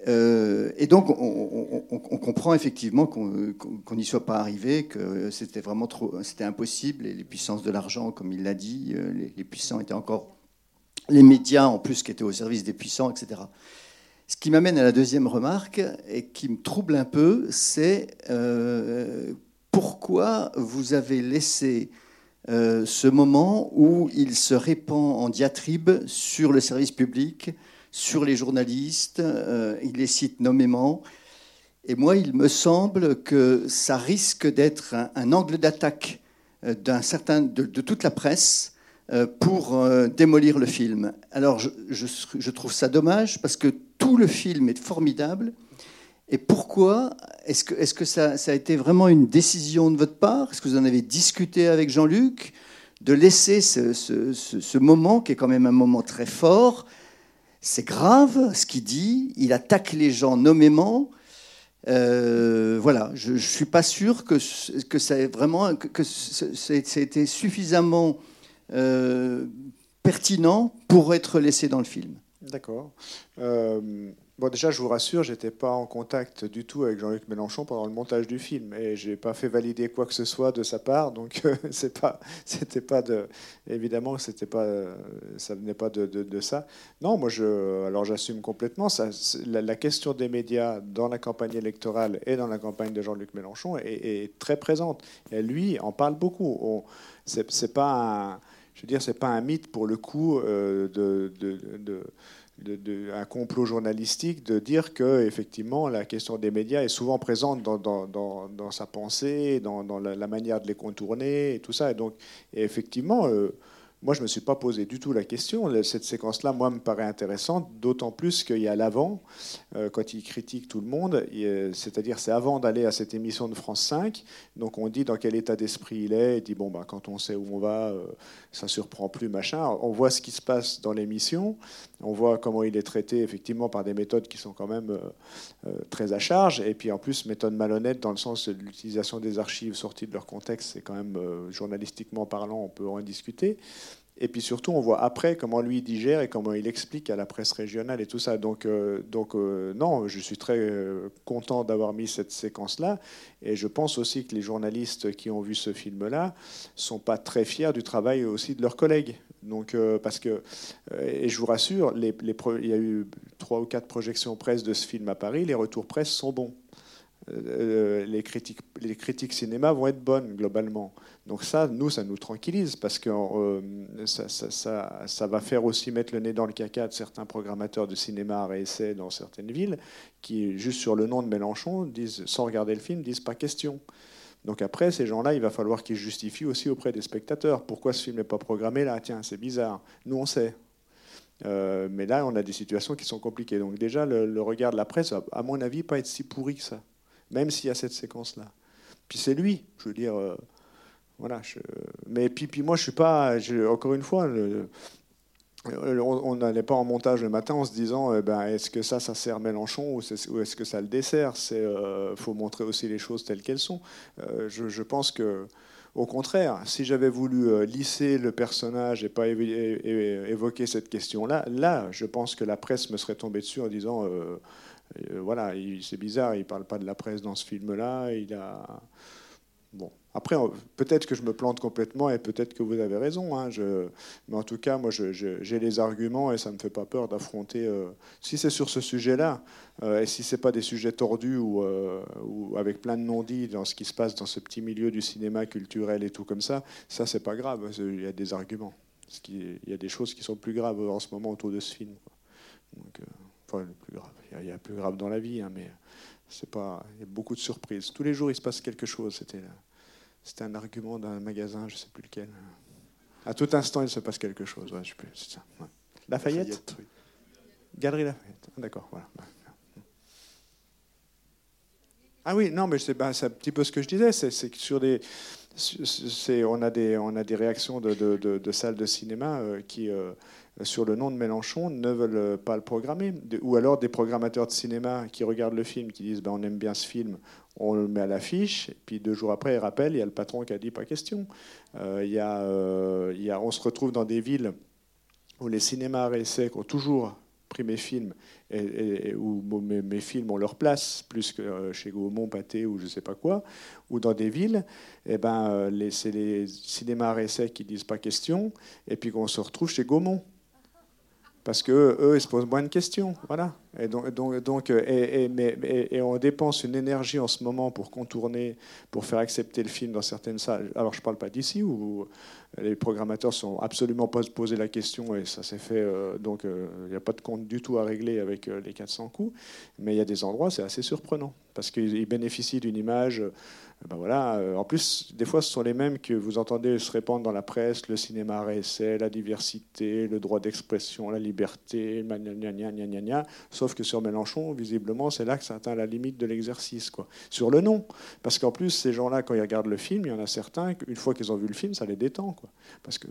Euh, et donc, on, comprend effectivement qu'on n'y soit pas arrivé, que c'était vraiment trop, c'était impossible. Les puissances de l'argent, comme il l'a dit, euh, les, puissants étaient encore les médias en plus qui étaient au service des puissants, etc. Ce qui m'amène à la deuxième remarque et qui me trouble un peu, c'est pourquoi vous avez laissé euh, ce moment où il se répand en diatribe sur le service public, sur les journalistes, euh, il les cite nommément. Et moi, il me semble que ça risque d'être un, angle d'attaque euh, d'un certain, de, toute la presse pour démolir le film. Alors, je, je, trouve ça dommage parce que tout le film est formidable. Et pourquoi Est-ce que, que ça, a été vraiment une décision de votre part? Est-ce que vous en avez discuté avec Jean-Luc? De laisser ce, moment, qui est quand même un moment très fort. C'est grave ce qu'il dit. Il attaque les gens nommément. Euh, voilà, je ne suis pas sûr que, que ça ait vraiment que, ça ait été suffisamment euh, pertinent pour être laissé dans le film. D'accord. Euh, Bon, déjà, je vous rassure, j'étais pas en contact du tout avec Jean-Luc Mélenchon pendant le montage du film, et j'ai pas fait valider quoi que ce soit de sa part, donc c'est pas, c'était pas de, évidemment, c'était pas, ça venait pas de, ça. Non, moi, je, alors j'assume complètement. La, question des médias dans la campagne électorale et dans la campagne de Jean-Luc Mélenchon est, très présente. Et lui en parle beaucoup. C'est pas un Je veux dire, c'est pas un mythe pour le coup de, de, un complot journalistique de dire que effectivement la question des médias est souvent présente dans, sa pensée, dans, la, manière de les contourner et tout ça. Et donc, effectivement, euh, moi, je ne me suis pas posé du tout la question. Cette séquence-là, moi, me paraît intéressante, d'autant plus qu'il y a l'avant, euh, quand il critique tout le monde, c'est-à-dire c'est avant d'aller à cette émission de France 5, donc on dit dans quel état d'esprit il est, il dit, bon, bah, quand on sait où on va, euh, ça surprend plus, machin. On voit ce qui se passe dans l'émission, on voit comment il est traité, effectivement, par des méthodes qui sont quand même euh, très à charge, et puis en plus, méthode malhonnête dans le sens de l'utilisation des archives sorties de leur contexte, c'est quand même, journalistiquement parlant, on peut en discuter. Et puis surtout, on voit après comment lui digère et comment il explique à la presse régionale et tout ça. Donc, euh, euh, non, je suis très euh, content d'avoir mis cette séquence-là. Et je pense aussi que les journalistes qui ont vu ce film-là sont pas très fiers du travail aussi de leurs collègues. Donc, parce que, et je vous rassure, il y a eu trois ou quatre projections presse de ce film à Paris. Les retours presse sont bons. les, critiques, les critiques cinéma vont être bonnes globalement. Donc ça, nous, ça nous tranquillise parce que euh, ça, va faire aussi mettre le nez dans le caca de certains programmateurs de cinéma à essai dans certaines villes qui, juste sur le nom de Mélenchon, disent, sans regarder le film, disent pas question. Donc après, ces gens-là, il va falloir qu'ils justifient aussi auprès des spectateurs. Pourquoi ce film n'est pas programmé là? Tiens, c'est bizarre. Nous, on sait. Euh, mais là, on a des situations qui sont compliquées. Donc déjà, le, regard de la presse, à mon avis, pas être si pourri que ça, même s'il y a cette séquence-là. Puis c'est lui, je veux dire. Euh, voilà, Mais puis, puis, moi, je suis pas. Encore une fois, on n'allait pas en montage le matin en se disant eh ben, est-ce que ça, ça sert Mélenchon ou, est-ce que ça le dessert? Il euh, faut montrer aussi les choses telles qu'elles sont. Euh, je, pense que. Au contraire, si j'avais voulu euh, lisser le personnage et pas évoquer cette question-là, là, je pense que la presse me serait tombée dessus en disant voilà, c'est bizarre, il parle pas de la presse dans ce film-là, il a bon. Après, peut-être que je me plante complètement et peut-être que vous avez raison. Hein, mais en tout cas, moi, j'ai les arguments et ça ne me fait pas peur d'affronter. Euh, si c'est sur ce sujet-là, euh, et si ce n'est pas des sujets tordus ou, euh, ou, avec plein de non-dits dans ce qui se passe dans ce petit milieu du cinéma culturel et tout comme ça, ça, c'est pas grave. Il y a des arguments. il y a des choses qui sont plus graves en ce moment autour de ce film. Enfin, plus grave. Il y, a, plus grave dans la vie, hein, mais pas. Il y a beaucoup de surprises. Tous les jours, il se passe quelque chose. C'était c'était un argument d'un magasin, je ne sais plus lequel. À tout instant, il se passe quelque chose. Ouais, je sais plus, ça. Lafayette, Galerie Lafayette. Ah, d'accord, voilà. Ah oui, non, mais c'est un petit peu ce que je disais. C'est que sur des, on a des, on a des réactions de, de, salles de cinéma euh, qui, euh, sur le nom de Mélenchon, ne veulent pas le programmer. Ou alors des programmateurs de cinéma qui regardent le film, qui disent ben, on aime bien ce film, on le met à l'affiche, et puis deux jours après, il rappelle, il y a le patron qui a dit pas question. Euh, euh, on se retrouve dans des villes où les cinémas à ont toujours pris mes films, et, où mes, films ont leur place, plus que euh, chez Gaumont, Pâté ou je ne sais pas quoi, ou dans des villes, eh ben, c'est les cinémas à qui disent pas question, et puis qu'on se retrouve chez Gaumont parce que eux, ils se posent moins de questions, voilà. Et donc, donc, mais, et, on dépense une énergie en ce moment pour contourner, pour faire accepter le film dans certaines salles. Alors, je ne parle pas d'ici où les programmateurs sont absolument pas posé la question et ça s'est fait. Euh, donc, euh, il n'y a pas de compte du tout à régler avec euh, les 400 coups. Mais il y a des endroits, c'est assez surprenant parce qu'ils bénéficient d'une image ben voilà, euh, en plus, des fois, ce sont les mêmes que vous entendez se répandre dans la presse, le cinéma réessai, la diversité, le droit d'expression, la liberté, gna, gna, gna, sauf que sur Mélenchon, visiblement, c'est là que ça atteint la limite de l'exercice. Quoi. Sur le nom, parce qu'en plus, ces gens-là, quand ils regardent le film, il y en a certains, une fois qu'ils ont vu le film, ça les détend. Quoi. Parce que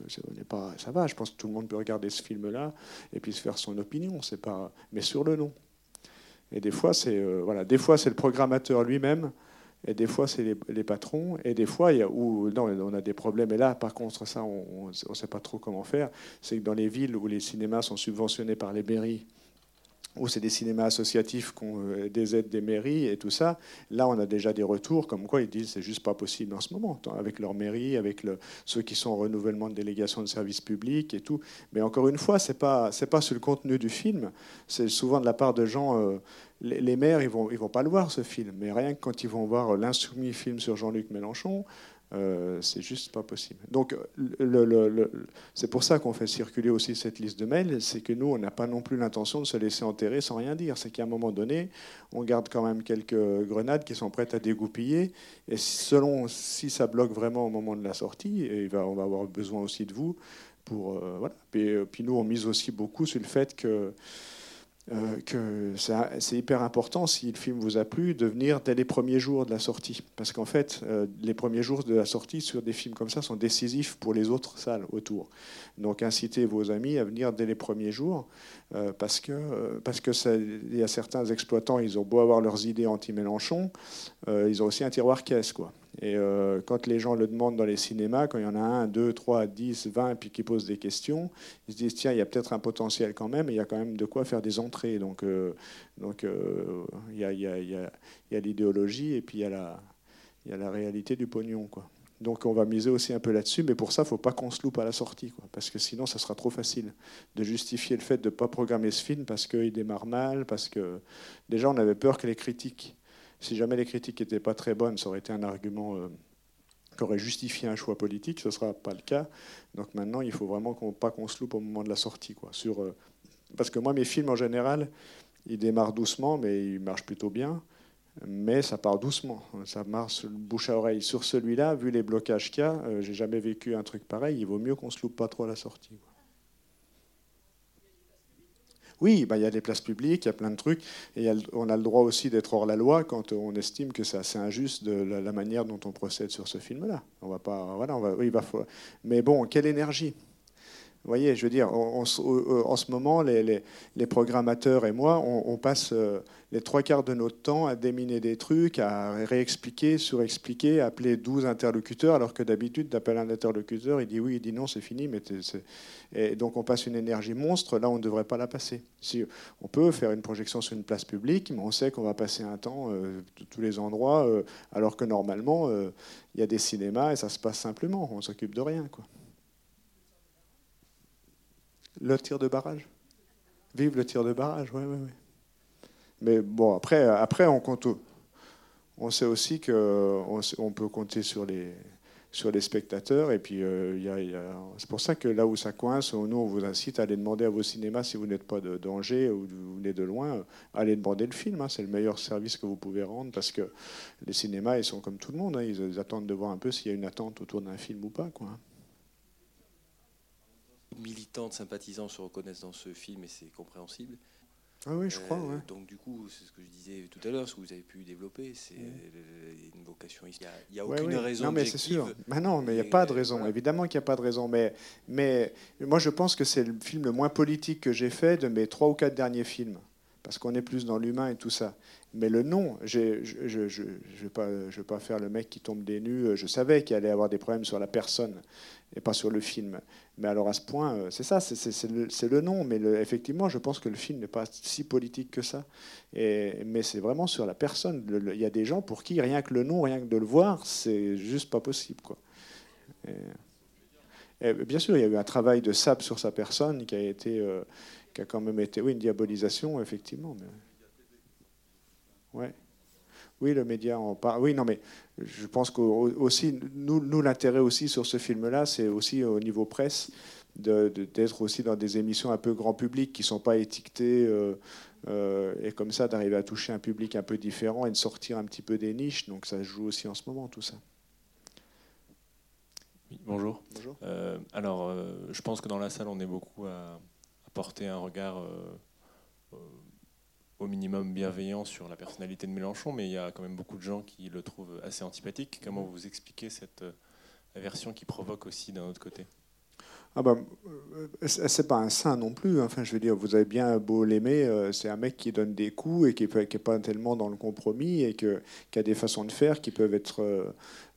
pas, ça va, je pense que tout le monde peut regarder ce film-là et puis se faire son opinion, c'est pas, mais sur le nom. Et des fois, c'est euh, voilà, des fois, c'est le programmateur lui-même et des fois, c'est les, patrons. Et des fois, il y a, où, non, on a des problèmes. Et là, par contre, ça, on ne sait pas trop comment faire. C'est que dans les villes où les cinémas sont subventionnés par les mairies, où c'est des cinémas associatifs qui ont euh, des aides des mairies et tout ça, là on a déjà des retours comme quoi ils disent c'est juste pas possible en ce moment, avec leur mairie, avec ceux qui sont en renouvellement de délégation de services publics et tout. Mais encore une fois, c'est pas pas sur le contenu du film, c'est souvent de la part de gens. Euh, les, maires, ils vont ils vont pas le voir ce film, mais rien que quand ils vont voir l'insoumis film sur Jean-Luc Mélenchon, Euh, c'est juste pas possible. Donc, c'est pour ça qu'on fait circuler aussi cette liste de mails. C'est que nous, on n'a pas non plus l'intention de se laisser enterrer sans rien dire. C'est qu'à un moment donné, on garde quand même quelques grenades qui sont prêtes à dégoupiller. Et selon si ça bloque vraiment au moment de la sortie, et on va avoir besoin aussi de vous pour euh, voilà. Puis, puis, nous, on mise aussi beaucoup sur le fait que euh, que c'est hyper important, si le film vous a plu, de venir dès les premiers jours de la sortie. Parce qu'en fait, euh, les premiers jours de la sortie sur des films comme ça sont décisifs pour les autres salles autour. Donc incitez vos amis à venir dès les premiers jours, euh, parce que parce y a certains exploitants, ils ont beau avoir leurs idées anti-Mélenchon, ils ont aussi un tiroir caisse, quoi. Et euh, quand les gens le demandent dans les cinémas, quand il y en a un, deux, trois, dix, vingt, puis qui posent des questions, ils se disent tiens, il y a peut-être un potentiel quand même, il y a quand même de quoi faire des entrées. Donc, donc il y a, l'idéologie et puis il y, a la, il y a la réalité du pognon. Quoi. Donc on va miser aussi un peu là-dessus, mais pour ça, il ne faut pas qu'on se loupe à la sortie, quoi, parce que sinon, ça sera trop facile de justifier le fait de ne pas programmer ce film parce qu'il démarre mal, parce que déjà, on avait peur que les critiques si jamais les critiques n'étaient pas très bonnes, ça aurait été un argument euh, qui aurait justifié un choix politique. Ce ne sera pas le cas. Donc maintenant, il faut vraiment qu'on, pas qu'on se loupe au moment de la sortie. Quoi, euh, parce que moi, mes films, en général, ils démarrent doucement, mais ils marchent plutôt bien. Mais ça part doucement, ça marche bouche à oreille. Sur celui-là, vu les blocages qu'il y a, euh, j'ai jamais vécu un truc pareil. Il vaut mieux qu'on se loupe pas trop à la sortie. Oui, bah, il y a des places publiques, il y a plein de trucs. Et on a le droit aussi d'être hors la loi quand on estime que c'est assez injuste de la, manière dont on procède sur ce film-là. On va pas, voilà, on va, oui, mais bon, quelle énergie vous voyez, je veux dire, en ce moment, les, programmateurs et moi, on, passe euh, les trois quarts de notre temps à déminer des trucs, à réexpliquer, surexpliquer, appeler 12 interlocuteurs, alors que d'habitude, tu appelles un interlocuteur, il dit oui, il dit non, c'est fini. Mais et donc on passe une énergie monstre, là on ne devrait pas la passer. On peut faire une projection sur une place publique, mais on sait qu'on va passer un temps euh, de tous les endroits, euh, alors que normalement, il y a des cinémas et ça se passe simplement, on s'occupe de rien. quoi. Le tir de barrage Vive le tir de barrage, oui, oui, oui. Mais bon, après, après on compte. On sait aussi qu'on on peut compter sur les, sur les spectateurs. Et puis, euh, c'est pour ça que là où ça coince, nous, on vous incite à aller demander à vos cinémas, si vous n'êtes pas de danger ou vous venez de loin, allez demander le film. Hein. c'est le meilleur service que vous pouvez rendre parce que les cinémas, ils sont comme tout le monde. Hein. ils, attendent de voir un peu s'il y a une attente autour d'un film ou pas. Quoi militantes, sympathisants se reconnaissent dans ce film et c'est compréhensible. Ah oui, je crois. Euh, donc du coup, c'est ce que je disais tout à l'heure, ce que vous avez pu développer, c'est une vocation. Il n'y a, aucune raison. Non, mais c'est sûr. Mais non, mais il n'y a pas de raison. Évidemment qu'il n'y a pas de raison. Mais, mais moi, je pense que c'est le film le moins politique que j'ai fait de mes trois ou quatre derniers films. Parce qu'on est plus dans l'humain et tout ça. Mais le nom, je ne je vais pas faire le mec qui tombe des nues. Je savais qu'il allait avoir des problèmes sur la personne et pas sur le film. Mais alors à ce point, euh, c'est ça, c'est le, nom. Mais effectivement, je pense que le film n'est pas si politique que ça. Et, mais c'est vraiment sur la personne. Il y a des gens pour qui rien que le nom, rien que de le voir, c'est juste pas possible. Quoi. Bien sûr, il y a eu un travail de sable sur sa personne qui a été, euh, qui a quand même été, oui, une diabolisation, effectivement. Mais... Ouais. Oui, le média en parle. Oui, non, mais je pense qu'aussi, nous, nous l'intérêt aussi sur ce film-là, c'est aussi au niveau presse d'être aussi dans des émissions un peu grand public qui ne sont pas étiquetées euh, euh, et comme ça d'arriver à toucher un public un peu différent et de sortir un petit peu des niches. Donc ça se joue aussi en ce moment tout ça. Oui, bonjour. bonjour. Euh, alors, je pense que dans la salle, on est beaucoup à, à porter un regard au minimum bienveillant sur la personnalité de Mélenchon, mais il y a quand même beaucoup de gens qui le trouvent assez antipathique. Comment vous expliquez cette euh, aversion qui provoque aussi d'un autre côté? Ah bah, euh, c'est pas un saint non plus. Hein. Enfin, je veux dire, vous avez bien beau l'aimer, euh, c'est un mec qui donne des coups et qui n'est pas tellement dans le compromis et qui a des façons de faire qui peuvent être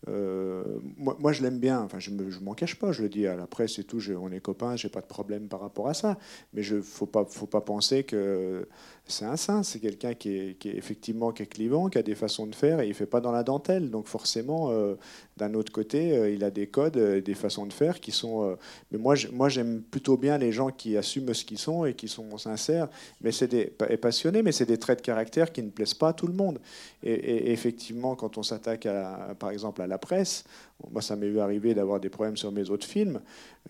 moi, moi, je l'aime bien. Enfin, je ne m'en cache pas. Je le dis à la presse et tout. on est copains. J'ai pas de problème par rapport à ça. Mais je faut pas faut pas penser que c'est un saint. C'est quelqu'un qui est, effectivement qui est clivant, qui a des façons de faire et il fait pas dans la dentelle. Donc forcément, euh, d'un autre côté, euh, il a des codes, des façons de faire qui sont. mais moi, j'aime plutôt bien les gens qui assument ce qu'ils sont et qui sont sincères. Mais des et passionnés. Mais c'est des traits de caractère qui ne plaisent pas à tout le monde. Et, effectivement, quand on s'attaque par exemple, à la presse. Moi, ça m'est arrivé d'avoir des problèmes sur mes autres films.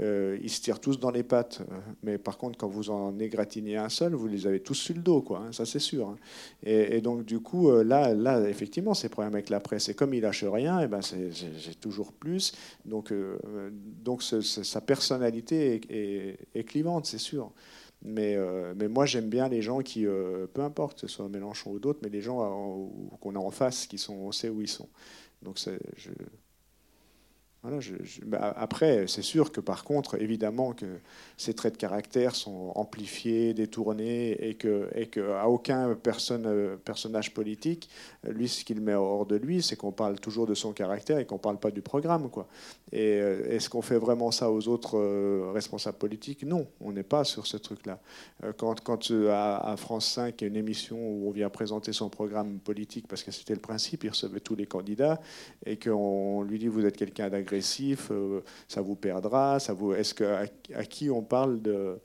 Euh, ils se tirent tous dans les pattes. Mais par contre, quand vous en égratignez un seul, vous les avez tous sur le dos, quoi. Hein, ça, c'est sûr. Hein. Et, donc, du coup, euh, là, là effectivement, c'est problème avec la presse. Et comme il lâche rien, et eh ben, j'ai toujours plus. Donc, euh, donc sa personnalité est, clivante, c'est sûr. Mais, euh, mais moi, j'aime bien les gens qui, euh, peu importe, que ce soit Mélenchon ou d'autres, mais les gens qu'on a en face, qui sont, on sait où ils sont. Donc, je, bah, après, c'est sûr que par contre, évidemment que ces traits de caractère sont amplifiés, détournés, et que, à aucun euh, personnage politique, lui, ce qu'il met hors de lui, c'est qu'on parle toujours de son caractère et qu'on ne parle pas du programme. Et euh, est-ce qu'on fait vraiment ça aux autres euh, responsables politiques? Non, on n'est pas sur ce truc-là. Quand, quand à, France 5, il y a une émission où on vient présenter son programme politique, parce que c'était le principe, il recevait tous les candidats, et qu'on lui dit, vous êtes quelqu'un d'agréable agressif, euh, ça vous perdra. Ça vous, est-ce que à, qui on parle de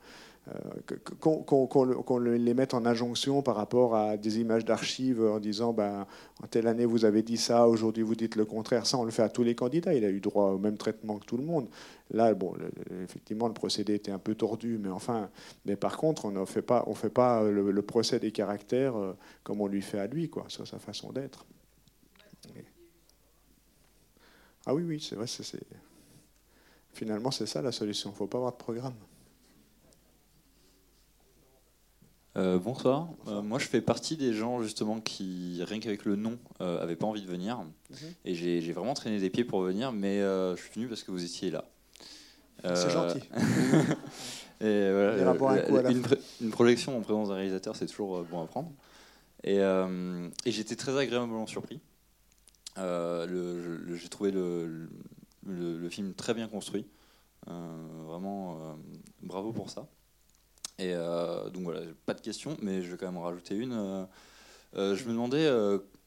euh, qu'on, les mette en injonction par rapport à des images d'archives en disant ben, en telle année vous avez dit ça, aujourd'hui vous dites le contraire. Ça, on le fait à tous les candidats. Il a eu droit au même traitement que tout le monde. Là, bon, effectivement, le procédé était un peu tordu, mais enfin, mais par contre, on ne fait pas, on fait pas le, procès des caractères euh, comme on lui fait à lui, quoi, sur sa façon d'être. Ah oui, oui, c'est vrai. C'est, Finalement, c'est ça la solution. Il ne faut pas avoir de programme. Euh, bonsoir. Euh, moi, je fais partie des gens justement qui, rien qu'avec le nom, n'avaient euh, pas envie de venir. Mhm. Et j'ai, vraiment traîné des pieds pour venir, mais je suis venu parce que vous étiez là. C'est gentil. et voilà, une, projection en présence d'un réalisateur, c'est toujours bon à prendre. Et, et j'étais très agréablement surpris. Euh, j'ai trouvé le, film très bien construit. Euh, vraiment, euh, bravo pour ça. Et donc voilà, pas de questions, mais je vais quand même rajouter une. je me demandais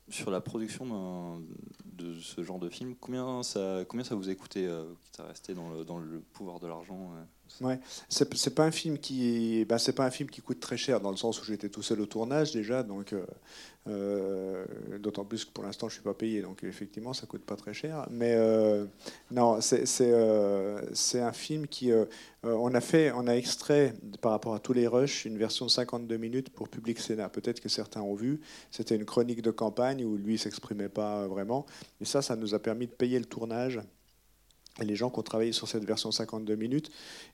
sur la production de ce genre de film, combien ça, combien ça vous a coûté, à rester dans le, dans le pouvoir de l'argent Ouais, c'est pas un film qui, bah, c'est pas un film qui coûte très cher dans le sens où j'étais tout seul au tournage déjà, donc euh, euh, d'autant plus que pour l'instant je suis pas payé, donc effectivement ça coûte pas très cher. Mais euh, non, c'est c'est un film qui, on a fait, on a extrait par rapport à tous les rushs une version de 52 minutes pour Public Sénat. Peut-être que certains ont vu. C'était une chronique de campagne où lui s'exprimait pas vraiment, et ça, ça nous a permis de payer le tournage et les gens qui ont travaillé sur cette version 52 minutes.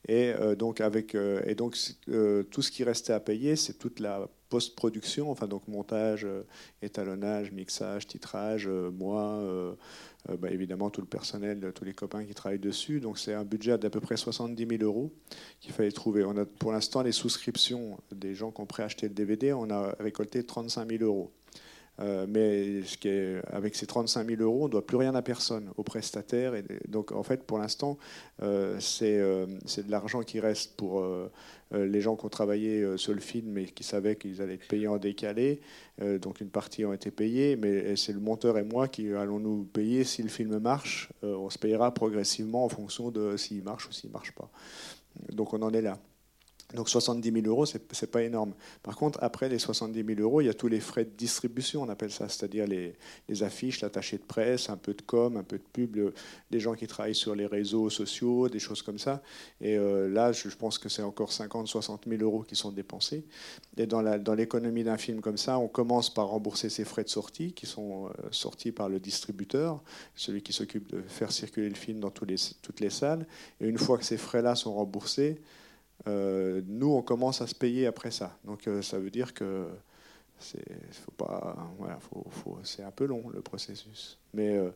Et euh, donc, avec, euh, et donc euh, tout ce qui restait à payer, c'est toute la post-production, enfin donc montage, étalonnage, mixage, titrage, moi, bah, évidemment tout le personnel, tous les copains qui travaillent dessus. Donc c'est un budget d'à peu près 70 000 euros qu'il fallait trouver. On a pour l'instant les souscriptions des gens qui ont préacheté le DVD, on a récolté 35 000 euros. Euh, mais avec ces 35 000 euros, on ne doit plus rien à personne, aux prestataires. Donc, en fait, pour l'instant, euh, euh, c'est de l'argent qui reste pour les gens qui ont travaillé sur le film et qui savaient qu'ils allaient être payés en décalé. donc, une partie ont été payés, mais c'est le monteur et moi qui allons nous payer si le film marche. on se payera progressivement en fonction de s'il marche ou s'il ne marche pas. Donc, on en est là. Donc 70 000 euros, ce n'est pas énorme. Par contre, après les 70 000 euros, il y a tous les frais de distribution, on appelle ça, c'est-à-dire les, affiches, l'attaché de presse, un peu de com, un peu de pub, des gens qui travaillent sur les réseaux sociaux, des choses comme ça. Et euh, là, je, pense que c'est encore 50 60 000 euros qui sont dépensés. Et dans l'économie d'un film comme ça, on commence par rembourser ces frais de sortie qui sont euh, sortis par le distributeur, celui qui s'occupe de faire circuler le film dans les, toutes les salles. Et une fois que ces frais-là sont remboursés, nous, on commence à se payer après ça. Donc euh, ça veut dire que c'est voilà, faut, un peu long le processus. Mais euh,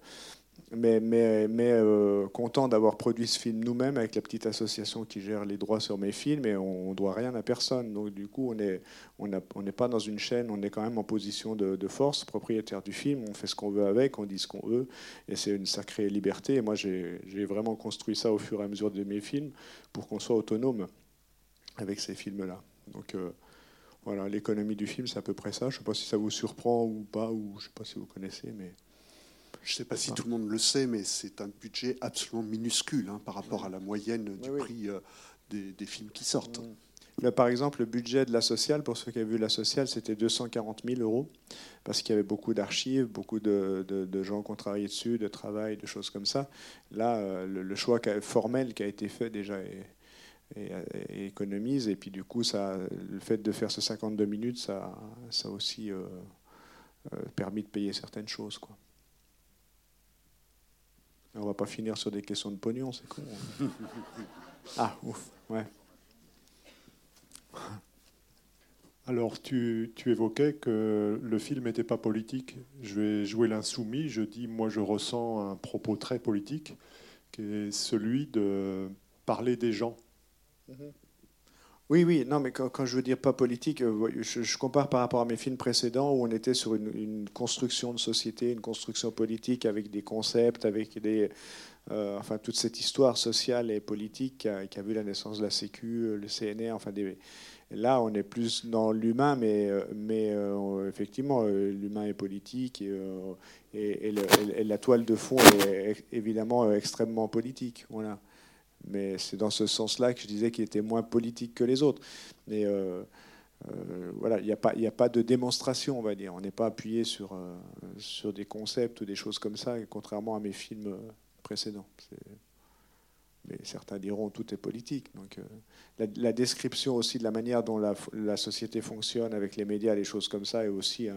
mais, mais, mais content d'avoir produit ce film nous-mêmes avec la petite association qui gère les droits sur mes films et on ne doit rien à personne. Donc du coup, on n'est on n'est pas dans une chaîne, on est quand même en position de, force, propriétaire du film, on fait ce qu'on veut avec, on dit ce qu'on veut et c'est une sacrée liberté. Et moi, j'ai vraiment construit ça au fur et à mesure de mes films pour qu'on soit autonome avec ces films-là. Donc euh, voilà, l'économie du film, c'est à peu près ça. Je ne sais pas si ça vous surprend ou pas, ou je ne sais pas si vous connaissez, mais... Je ne sais pas si tout le monde le sait, mais c'est un budget absolument minuscule hein, par rapport à la moyenne du prix euh, des, films qui sortent. Là, par exemple, le budget de la sociale, pour ceux qui avaient vu la sociale, c'était 240 000 euros, parce qu'il y avait beaucoup d'archives, beaucoup de, gens qui ont travaillé dessus, de travail, de choses comme ça. Là, euh, le, choix formel qui a été fait déjà est, économise, et puis du coup, ça, le fait de faire ce 52 minutes, ça, ça a aussi euh, euh, permis de payer certaines choses. Quoi. On va pas finir sur des questions de pognon, c'est con. Hein. ah, ouf, ouais. Alors, tu, évoquais que le film n'était pas politique. Je vais jouer l'insoumis. Je dis, moi, je ressens un propos très politique, qui est celui de parler des gens. Mhm. Oui, oui, non, mais quand, je veux dire pas politique, euh, je, compare par rapport à mes films précédents où on était sur une, construction de société, une construction politique avec des concepts, avec des, euh, enfin toute cette histoire sociale et politique qui a, vu la naissance de la Sécu, euh, le CNR, enfin Là, on est plus dans l'humain, mais, mais effectivement, l'humain est politique et, et, la toile de fond est évidemment extrêmement politique. Voilà. Mais c'est dans ce sens-là que je disais qu'il était moins politique que les autres. Mais euh, euh, voilà, il n'y a, pas, a pas de démonstration, on va dire. On n'est pas appuyé sur, euh, des concepts ou des choses comme ça, contrairement à mes films précédents. Mais certains diront tout est politique. Donc, la, description aussi de la manière dont la, la, société fonctionne avec les médias, les choses comme ça, est aussi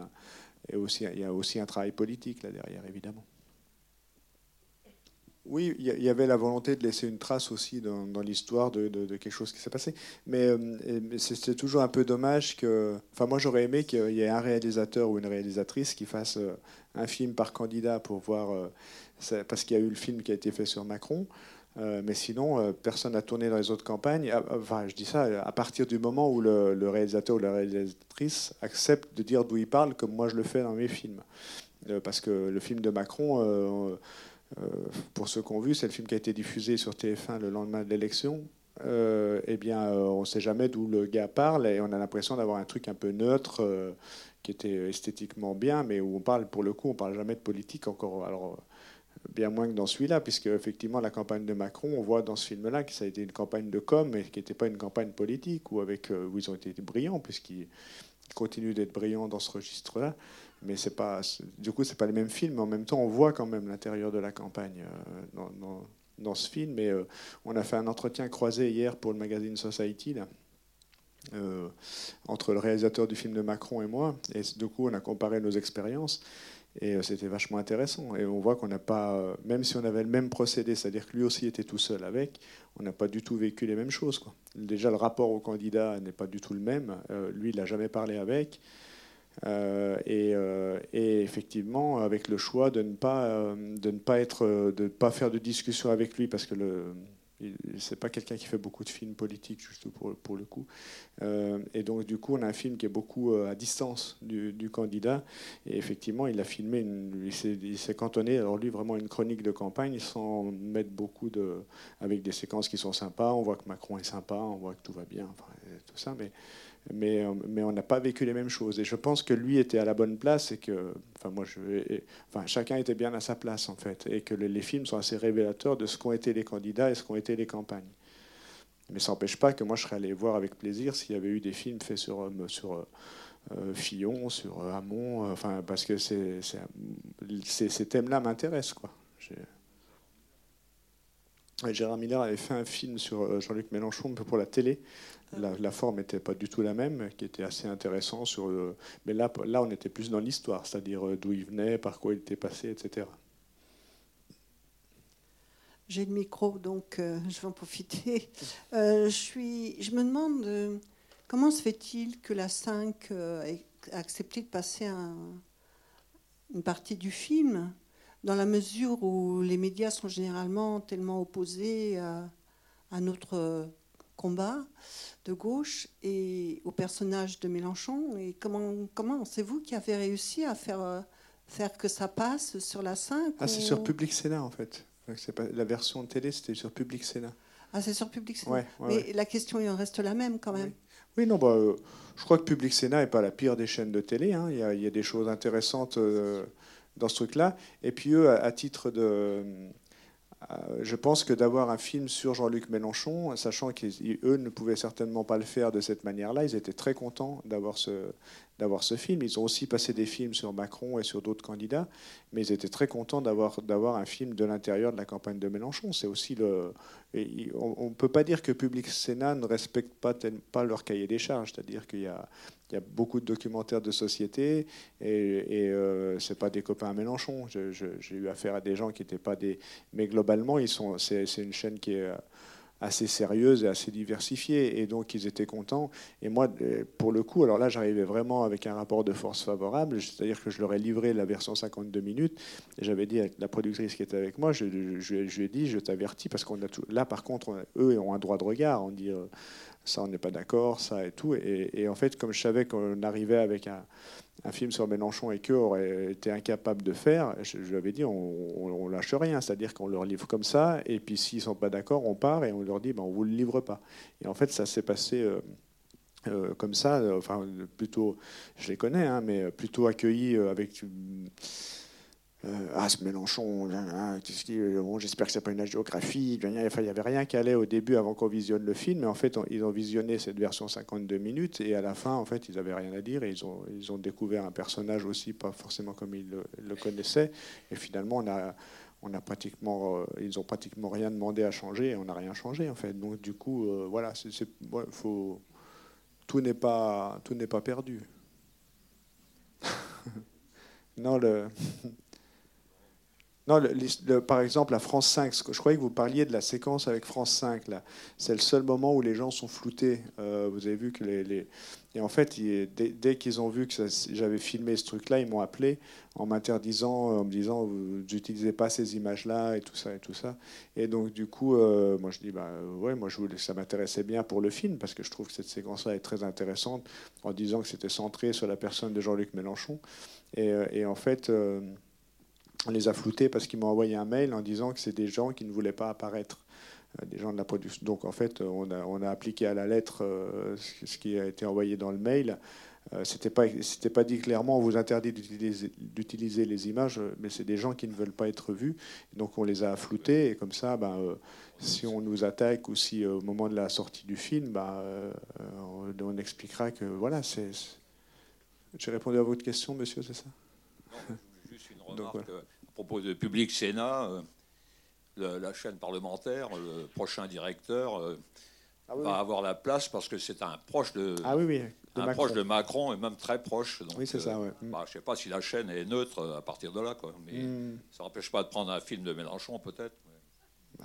il y a aussi un travail politique là derrière, évidemment. Oui, il y avait la volonté de laisser une trace aussi dans, l'histoire de, quelque chose qui s'est passé. Mais, euh, c'est toujours un peu dommage que. Enfin, moi, j'aurais aimé qu'il y ait un réalisateur ou une réalisatrice qui fasse euh, un film par candidat pour voir. Euh, parce qu'il y a eu le film qui a été fait sur Macron. mais sinon, personne n'a tourné dans les autres campagnes. Ah, enfin, je dis ça à partir du moment où le, réalisateur ou la réalisatrice accepte de dire d'où il parle, comme moi je le fais dans mes films. parce que le film de Macron euh, pour ceux qui ont vu, c'est le film qui a été diffusé sur TF1 le lendemain de l'élection. Euh, eh bien, euh, on ne sait jamais d'où le gars parle et on a l'impression d'avoir un truc un peu neutre qui était esthétiquement bien, mais où on parle, pour le coup, on parle jamais de politique encore. Alors, bien moins que dans celui-là, puisque effectivement la campagne de Macron, on voit dans ce film-là que ça a été une campagne de com, mais qui n'était pas une campagne politique, où, avec, où ils ont été brillants, puisqu'ils continuent d'être brillants dans ce registre-là mais c'est pas, du coup, c'est pas les mêmes films. Mais en même temps, on voit quand même l'intérieur de la campagne euh, dans, dans, ce film. Et euh, on a fait un entretien croisé hier pour le magazine Society. Euh, entre le réalisateur du film de Macron et moi. Et du coup, on a comparé nos expériences. Et c'était vachement intéressant. Et on voit qu'on n'a pas, même si on avait le même procédé, c'est-à-dire que lui aussi était tout seul avec, on n'a pas du tout vécu les mêmes choses. Quoi. Déjà, le rapport au candidat n'est pas du tout le même. lui, il n'a jamais parlé avec. Euh, euh, et, effectivement, avec le choix de ne pas, euh, de ne pas, être, de pas faire de discussion avec lui, parce que le, c'est pas quelqu'un qui fait beaucoup de films politiques, juste pour, le coup. et donc, du coup, on a un film qui est beaucoup à distance du, candidat. Et effectivement, il a filmé, il s'est cantonné, alors lui, vraiment une chronique de campagne, sans mettre beaucoup de. avec des séquences qui sont sympas. On voit que Macron est sympa, on voit que tout va bien, enfin, tout ça. Mais mais, euh, mais on n'a pas vécu les mêmes choses. Et je pense que lui était à la bonne place et que, enfin, moi, je, enfin, chacun était bien à sa place en fait, et que les, films sont assez révélateurs de ce qu'ont été les candidats et ce qu'ont été les campagnes. Mais ça n'empêche pas que moi, je serais allé voir avec plaisir s'il y avait eu des films faits sur, euh, sur euh, Fillon, sur Hamon, enfin, parce que c'est, ces thèmes-là m'intéressent, quoi. Gérard Miller avait fait un film sur Jean-Luc Mélenchon pour la télé, la, forme n'était pas du tout la même, qui était assez intéressant. Sur mais là, là, on était plus dans l'histoire, c'est-à-dire euh, d'où il venait, par quoi il était passé, etc. J'ai le micro, donc euh, je vais en profiter. Euh, je, suis, je me demande comment se fait-il que la 5 ait accepté de passer une partie du film, dans la mesure où les médias sont généralement tellement opposés à notre combat de gauche et au personnage de Mélenchon. Et comment, comment c'est vous qui avez réussi à faire, euh, faire que ça passe sur la 5 Ah, c'est sur Public Sénat en fait. Pas, la version télé, c'était sur Public Sénat. Ah, c'est sur Public Sénat. Mais la question, il en reste la même quand même. Oui, non, bah, euh, je crois que Public Sénat n'est pas la pire des chaînes de télé. Hein. Il, y a, il, y a, des choses intéressantes euh, dans ce truc-là. Et puis eux, à, titre de je pense que d'avoir un film sur Jean-Luc Mélenchon, sachant qu'eux ne pouvaient certainement pas le faire de cette manière-là, ils étaient très contents d'avoir ce, d'avoir ce film. Ils ont aussi passé des films sur Macron et sur d'autres candidats, mais ils étaient très contents d'avoir, d'avoir un film de l'intérieur de la campagne de Mélenchon. C'est aussi le, on ne peut pas dire que Public Sénat ne respecte pas, pas leur cahier des charges, c'est-à-dire qu'il y a, il y a beaucoup de documentaires de société et, et euh, c'est pas des copains à Mélenchon. j'ai eu affaire à des gens qui n'étaient pas des, mais globalement ils sont, c'est, c'est une chaîne qui est assez sérieuse et assez diversifiée. Et donc, ils étaient contents. Et moi, euh, pour le coup, alors là, j'arrivais vraiment avec un rapport de force favorable, c'est-à-dire que je leur ai livré la version 52 minutes. J'avais dit à la productrice qui était avec moi, je, lui ai dit, je t'avertis, parce qu'on a tout. Là, par contre, eux ont un droit de regard. On dit, euh, ça, on n'est pas d'accord, ça et tout. et, en fait, comme je savais qu'on arrivait avec un film sur Mélenchon et qu'eux auraient été incapables de faire, je, lui avais dit on, ne lâche rien, c'est-à-dire qu'on leur livre comme ça, et puis s'ils sont pas d'accord, on part et on leur dit ben, on vous le livre pas. Et en fait, ça s'est passé euh, euh, comme ça, enfin plutôt, je les connais, hein, mais plutôt accueilli euh, avec euh, ah, ce Mélenchon, hein, hein, j'espère que c'est pas une géographie. Il n'y avait rien qui allait au début avant qu'on visionne le film, mais en fait, ils ont visionné cette version 52 minutes et à la fin, en fait, ils n'avaient rien à dire et ils ont, ils ont découvert un personnage aussi pas forcément comme ils le, connaissaient. Et finalement, on a, on a pratiquement, euh, ils ont pratiquement rien demandé à changer et on n'a rien changé en fait. Donc du coup, euh, voilà, faut, tout n'est pas, tout n'est pas perdu. non, le Non, par exemple, la France 5, je croyais que vous parliez de la séquence avec France 5. Là. C'est le seul moment où les gens sont floutés. Euh, vous avez vu que les. Et en fait, dès, qu'ils ont vu que j'avais filmé ce truc-là, ils m'ont appelé en m'interdisant, en me disant vous n'utilisez pas ces images-là et tout ça et tout ça. Et donc, du coup, euh, moi je dis bah, ouais, moi je voulais, ça m'intéressait bien pour le film parce que je trouve que cette séquence-là est très intéressante en disant que c'était centré sur la personne de Jean-Luc Mélenchon. Et, euh, et, en fait on les a floutés parce qu'ils m'ont envoyé un mail en disant que c'est des gens qui ne voulaient pas apparaître, euh, des gens de la production. Donc en fait, on a, on a appliqué à la lettre euh, ce qui a été envoyé dans le mail. Euh, c'était pas pas dit clairement on vous interdit d'utiliser les images, mais c'est des gens qui ne veulent pas être vus. Donc on les a floutés et comme ça, ben, si on nous attaque ou si au moment de la sortie du film, ben, on, expliquera que voilà, c'est. J'ai répondu à votre question, monsieur, c'est ça? À propos de Public Sénat, euh, la chaîne parlementaire, le prochain directeur euh, ah va avoir la place parce que c'est un proche de, ah oui, oui, un Macron. proche de Macron et même très proche. oui, c'est ça. Euh, bah, je ne sais pas si la chaîne est neutre à partir de là, quoi, mais hmm. ça n'empêche pas de prendre un film de Mélenchon, peut-être.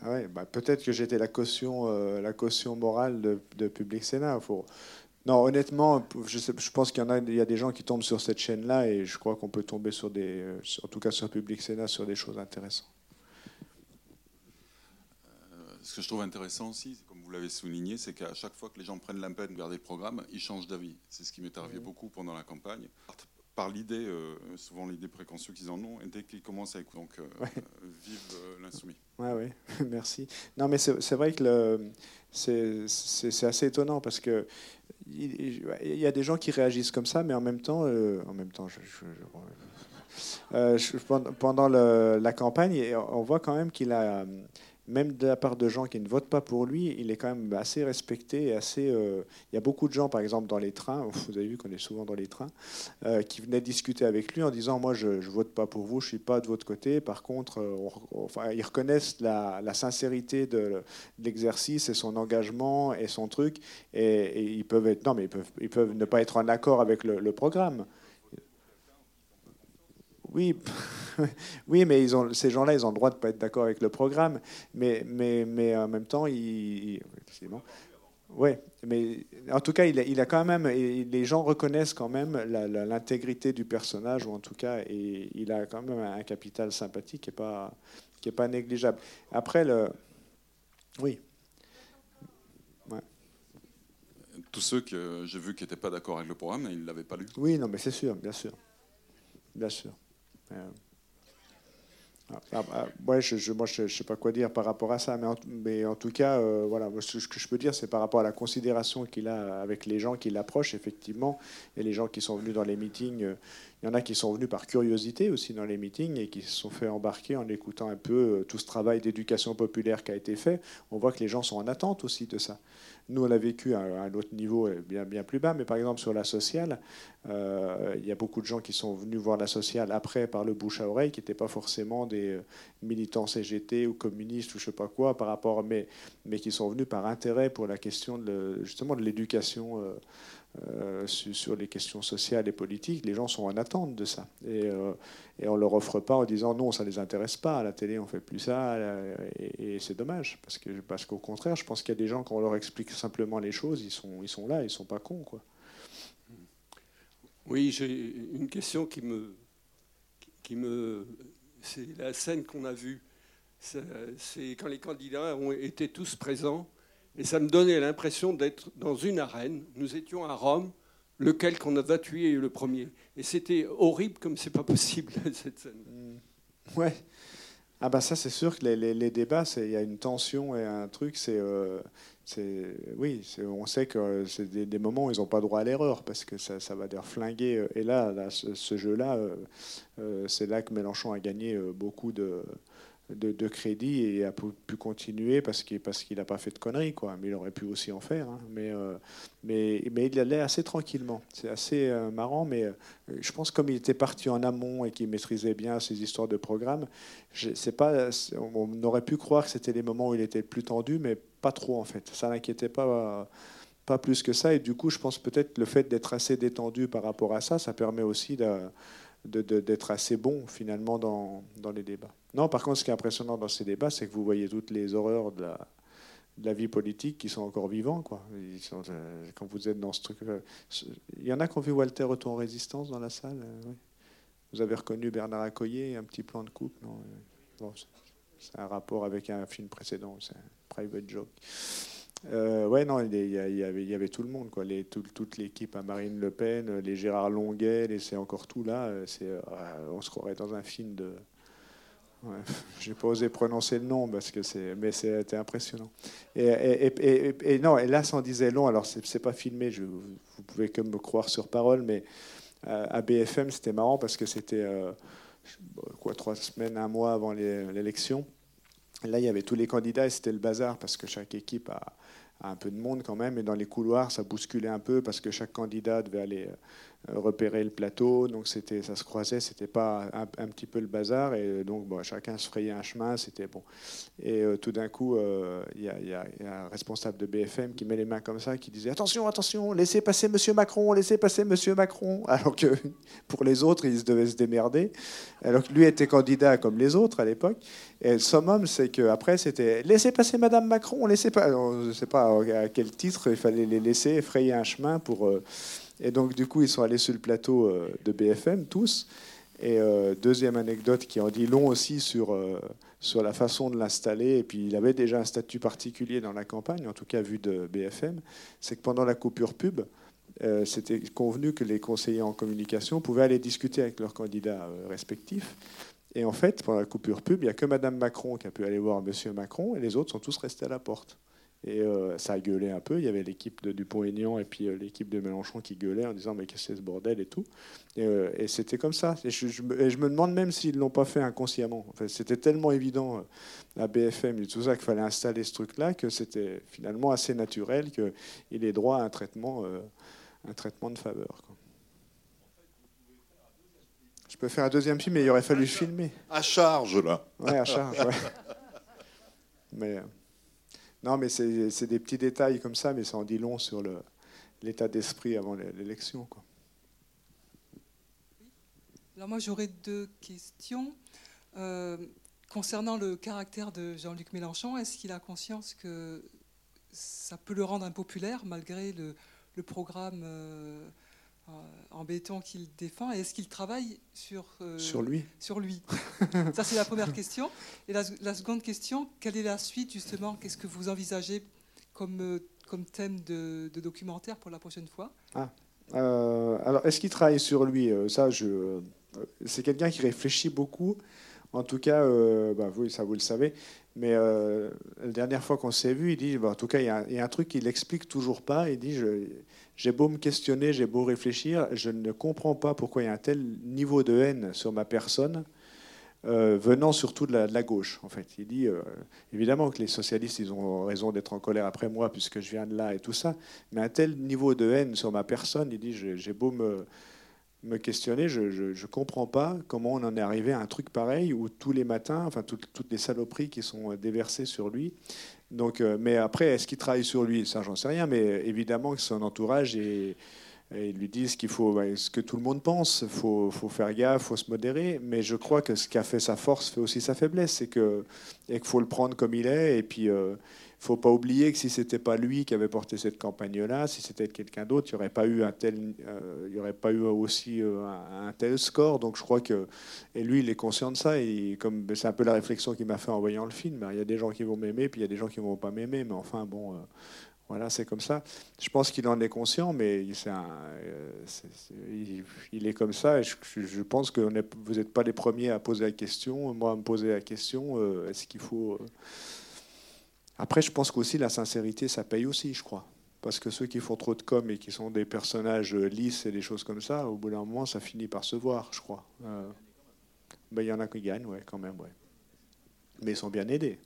Ah bah, peut-être que j'étais la caution, la caution morale de, de Public Sénat. Faut, non, honnêtement, je, je pense qu'il y en a, il y a des gens qui tombent sur cette chaîne-là et je crois qu'on peut tomber sur des, euh, en tout cas sur Public Sénat, sur des choses intéressantes. Euh, ce que je trouve intéressant aussi, comme vous l'avez souligné, c'est qu'à chaque fois que les gens prennent la peine de regarder le programme, ils changent d'avis. C'est ce qui m'est arrivé beaucoup pendant la campagne. Par l'idée, euh, souvent l'idée préconçue qu'ils en ont, et dès qu'ils commencent à écouter, donc vive l'insoumis. Oui, oui, merci. Non, mais c'est vrai que c'est assez étonnant parce que il y a des gens qui réagissent comme ça, mais en même temps, euh, en même temps, je, euh, pendant la campagne, on voit quand même qu'il a même de la part de gens qui ne votent pas pour lui, il est quand même assez respecté. euh, il y a beaucoup de gens, par exemple, dans les trains, vous avez vu qu'on est souvent dans les trains, euh, qui venaient discuter avec lui en disant Moi, je ne vote pas pour vous, je ne suis pas de votre côté. Par contre, euh, ils reconnaissent la, sincérité de, l'exercice et son engagement et son truc. Et, ils peuvent ne pas être en accord avec le programme. Oui, oui, mais ils ont, ces gens-là, ils ont le droit de ne pas être d'accord avec le programme, mais, mais, mais en même temps, ils, bon. Ouais, mais en tout cas, il a, il a quand même, les gens reconnaissent quand même l'intégrité du personnage, ou en tout cas, et il a quand même un capital sympathique qui n'est pas, qui est pas négligeable. Après, le, oui. Tous ceux que j'ai vus qui n'étaient pas d'accord avec le programme, ils ne l'avaient pas lu. Oui, non, mais c'est sûr, bien sûr, bien sûr. Ah, ah, ah, ouais, je, moi, je ne sais pas quoi dire par rapport à ça, mais en, mais en tout cas, euh, voilà, ce que je peux dire, c'est par rapport à la considération qu'il a avec les gens qui l'approchent, effectivement, et les gens qui sont venus dans les meetings. Euh, il y en a qui sont venus par curiosité aussi dans les meetings et qui se sont fait embarquer en écoutant un peu euh, tout ce travail d'éducation populaire qui a été fait. On voit que les gens sont en attente aussi de ça. Nous, on l'a vécu à un autre niveau bien, bien plus bas, mais par exemple sur la sociale, euh, il y a beaucoup de gens qui sont venus voir la sociale après par le bouche à oreille, qui n'étaient pas forcément des euh, militants CGT ou communistes ou je sais pas quoi, par rapport, mais, mais qui sont venus par intérêt pour la question de, justement de l'éducation. Euh, sur, les questions sociales et politiques, les gens sont en attente de ça. Et, et on ne leur offre pas en disant non, ça ne les intéresse pas, à la télé on fait plus ça, et, c'est dommage, parce qu'au parce qu'au contraire, je pense qu'il y a des gens, quand on leur explique simplement les choses, ils sont, ils sont là, ils ne sont pas cons. Quoi. Oui, j'ai une question qui me... Qui me c'est la scène qu'on a vue. C'est quand les candidats ont été tous présents, et ça me donnait l'impression d'être dans une arène. Nous étions à Rome, lequel qu'on a tué le premier. Et c'était horrible comme c'est pas possible cette scène. Mm. Ouais. Ah bah ça c'est sûr que les, les, débats, il y a une tension et un truc, c'est, euh, oui, on sait que c'est des, moments où ils n'ont pas droit à l'erreur parce que ça, ça va dire flinguer. Euh, et là, ce, jeu-là, euh, c'est là que Mélenchon a gagné beaucoup de, de, crédit et a pu continuer parce qu'il parce n'a pas fait de conneries quoi. Mais il aurait pu aussi en faire hein. mais, euh, mais mais il allait assez tranquillement. C'est assez euh, marrant mais euh, je pense comme il était parti en amont et qu'il maîtrisait bien ces histoires de programme c'est pas on aurait pu croire que c'était les moments où il était plus tendu mais pas trop en fait. Ça n'inquiétait pas pas plus que ça. Et du coup je pense peut-être le fait d'être assez détendu par rapport à ça ça permet aussi de d'être assez bon finalement dans, dans, les débats. Non, par contre, ce qui est impressionnant dans ces débats, c'est que vous voyez toutes les horreurs de la, vie politique qui sont encore vivants. Quoi. Euh, quand vous êtes dans ce truc. Euh, il y en a qui ont vu Walter Retour en résistance dans la salle euh. Vous avez reconnu Bernard Accoyer, un petit plan de coupe non C'est un rapport avec un film précédent, c'est un private joke. Euh, ouais, non, il y, avait, tout le monde, quoi. Les, toute l'équipe à Marine Le Pen, les Gérard Longuet, et c'est encore tout là. C'est, euh, on se croirait dans un film de. Ouais, J'ai pas osé prononcer le nom parce que c'est, mais c'était impressionnant. Et, non, et là, ça en disait long. Alors, c'est, pas filmé. Je, vous pouvez que me croire sur parole, mais euh, à BFM, c'était marrant parce que c'était trois semaines, un mois avant l'élection. Là, il y avait tous les candidats et c'était le bazar parce que chaque équipe a, un peu de monde quand même. Et dans les couloirs, ça bousculait un peu parce que chaque candidat devait aller euh, repérer le plateau, donc c'était, ça se croisait, c'était pas un, petit peu le bazar, et donc bon, chacun se frayait un chemin, c'était bon. Et euh, tout d'un coup, euh, il y, a un responsable de BFM qui met les mains comme ça, qui disait attention, attention, laissez passer Monsieur Macron, laissez passer Monsieur Macron, alors que pour les autres, ils devaient se démerder, alors que lui était candidat comme les autres à l'époque. Et le summum, c'est qu'après, c'était laissez passer Madame Macron, laissez pas, je ne sais pas à quel titre il fallait les laisser frayer un chemin pour et donc, du coup, ils sont allés sur le plateau euh, de BFM, tous. Et euh, deuxième anecdote qui en dit long aussi sur, euh, sur la façon de l'installer, et puis il avait déjà un statut particulier dans la campagne, en tout cas vu de BFM, c'est que pendant la coupure pub, c'était convenu que les conseillers en communication pouvaient aller discuter avec leurs candidats respectifs. Et en fait, pendant la coupure pub, il n'y a que Mme Macron qui a pu aller voir M. Macron, et les autres sont tous restés à la porte. Et euh, ça a gueulé un peu. Il y avait l'équipe de Dupont-Aignan et puis euh, l'équipe de Mélenchon qui gueulait en disant Mais qu'est-ce que c'est ce bordel et tout. Et, euh, c'était comme ça. Et je, me demande même s'ils ne l'ont pas fait inconsciemment. c'était tellement évident à BFM et tout ça qu'il fallait installer ce truc-là que c'était finalement assez naturel qu'il ait droit à un traitement, un traitement de faveur. Je peux faire un deuxième film, mais il aurait fallu filmer. À charge, là. Ouais, à charge, ouais. Mais. Non, mais c'est des petits détails comme ça, mais ça en dit long sur l'état d'esprit avant l'élection. Alors moi, j'aurais deux questions. Euh, concernant le caractère de Jean-Luc Mélenchon, est-ce qu'il a conscience que ça peut le rendre impopulaire malgré le, programme euh, en béton qu'il défend et est-ce qu'il travaille sur, euh, sur lui Sur lui. Ça, c'est la première question. Et la, seconde question, quelle est la suite, justement? Qu'est-ce que vous envisagez comme, euh, comme thème de, documentaire pour la prochaine fois? Ah. alors, est-ce qu'il travaille sur lui? Ça, je, c'est quelqu'un qui réfléchit beaucoup En tout cas, bah, oui, ça vous le savez. Mais la dernière fois qu'on s'est vu, il dit, bah, en tout cas, il y, a, un truc qu'il n'explique toujours pas. Il dit, j'ai beau me questionner, j'ai beau réfléchir, je ne comprends pas pourquoi il y a un tel niveau de haine sur ma personne, euh, venant surtout de la, gauche. En fait, il dit euh, évidemment que les socialistes, ils ont raison d'être en colère après moi puisque je viens de là et tout ça, mais un tel niveau de haine sur ma personne, il dit j'ai beau me me questionner, je ne comprends pas comment on en est arrivé à un truc pareil où tous les matins, enfin toutes, toutes les saloperies qui sont déversées sur lui, donc, euh, mais après, est-ce qu'il travaille sur lui? Ça, j'en sais rien. Mais évidemment que son entourage et, lui disent qu'il faut ce que tout le monde pense. Il faut, faut, faire gaffe, il faut se modérer. Mais je crois que ce qui a fait sa force fait aussi sa faiblesse. C'est que qu'il faut le prendre comme il est. Et puis, euh, faut pas oublier que si c'était pas lui qui avait porté cette campagne-là, si c'était quelqu'un d'autre, il n'y aurait pas eu un tel, euh, il y aurait pas eu aussi euh, un, tel score. Donc je crois que et lui, il est conscient de ça. Et comme c'est un peu la réflexion qu'il m'a fait en voyant le film. Il y a des gens qui vont m'aimer, puis il y a des gens qui vont pas m'aimer. Mais enfin bon. Euh, voilà, c'est comme ça. Je pense qu'il en est conscient, mais il, est comme ça. Et je, pense que vous n'êtes pas les premiers à poser la question. Moi, à me poser la question, est-ce qu'il faut après, je pense qu'aussi la sincérité, ça paye aussi, je crois. Parce que ceux qui font trop de com et qui sont des personnages lisses et des choses comme ça, au bout d'un moment, ça finit par se voir, je crois. Euh, ben, il y en a qui gagnent, ouais, quand même, ouais. Mais ils sont bien aidés.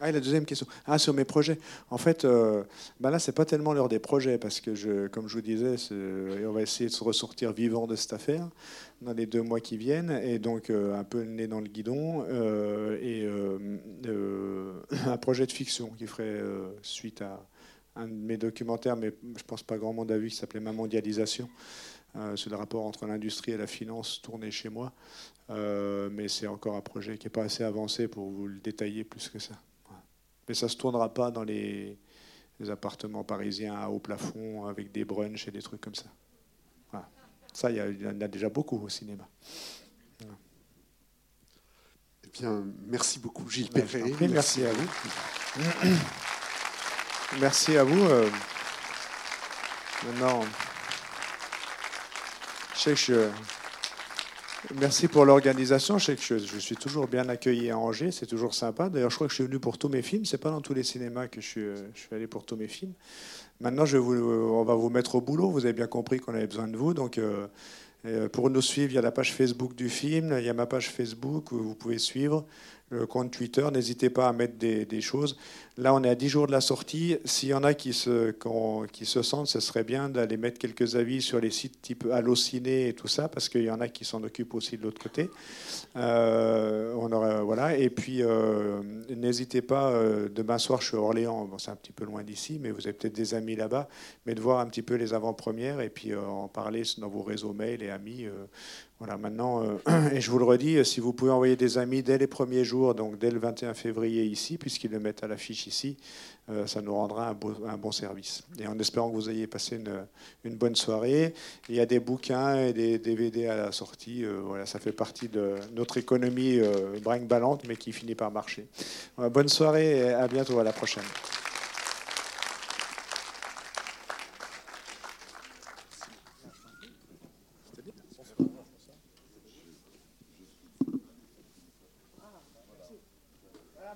Ah, la deuxième question. Ah, sur mes projets. En fait, euh, ben là, c'est pas tellement l'heure des projets parce que, je, comme je vous disais, on va essayer de se ressortir vivant de cette affaire dans les deux mois qui viennent, et donc euh, un peu le nez dans le guidon, euh, et un projet de fiction qui ferait suite à un de mes documentaires, mais je pense pas grand monde a vu, qui s'appelait Ma mondialisation. sur le rapport entre l'industrie et la finance tourné chez moi. mais c'est encore un projet qui n'est pas assez avancé pour vous le détailler plus que ça. Mais ça ne se tournera pas dans les, appartements parisiens à haut plafond avec des brunchs et des trucs comme ça. Ça, il y, en a déjà beaucoup au cinéma. Eh bien, merci beaucoup Gilles Perret. merci. à vous. merci à vous. Euh, maintenant, je sais que je, Merci pour l'organisation. Je sais je, suis toujours bien accueilli à Angers, c'est toujours sympa. D'ailleurs, je crois que je suis venu pour tous mes films. C'est pas dans tous les cinémas que je suis, suis allé pour tous mes films. Maintenant, je on va vous mettre au boulot. Vous avez bien compris qu'on avait besoin de vous. Donc, euh, euh, pour nous suivre, il y a la page Facebook du film, il y a ma page Facebook où vous pouvez suivre le compte Twitter. N'hésitez pas à mettre des, choses. Là, on est à 10 jours de la sortie. S'il y en a qui se, qui se sentent, ce serait bien d'aller mettre quelques avis sur les sites type Allociné et tout ça, parce qu'il y en a qui s'en occupent aussi de l'autre côté. Euh, on aura, voilà. Et puis, euh, n'hésitez pas, euh, demain soir, je suis à Orléans, c'est un petit peu loin d'ici, mais vous avez peut-être des amis là-bas, mais de voir un petit peu les avant-premières et puis en parler dans vos réseaux mails et amis. Voilà, maintenant, euh, et je vous le redis, euh, si vous pouvez envoyer des amis dès les premiers jours, donc dès le 21 février ici, puisqu'ils le mettent à l'affiche ici, euh, ça nous rendra un, bon service. Et en espérant que vous ayez passé une, bonne soirée. Il y a des bouquins et des DVD à la sortie. voilà, ça fait partie de notre économie brinque-ballante, mais qui finit par marcher. bonne soirée et à bientôt, à la prochaine.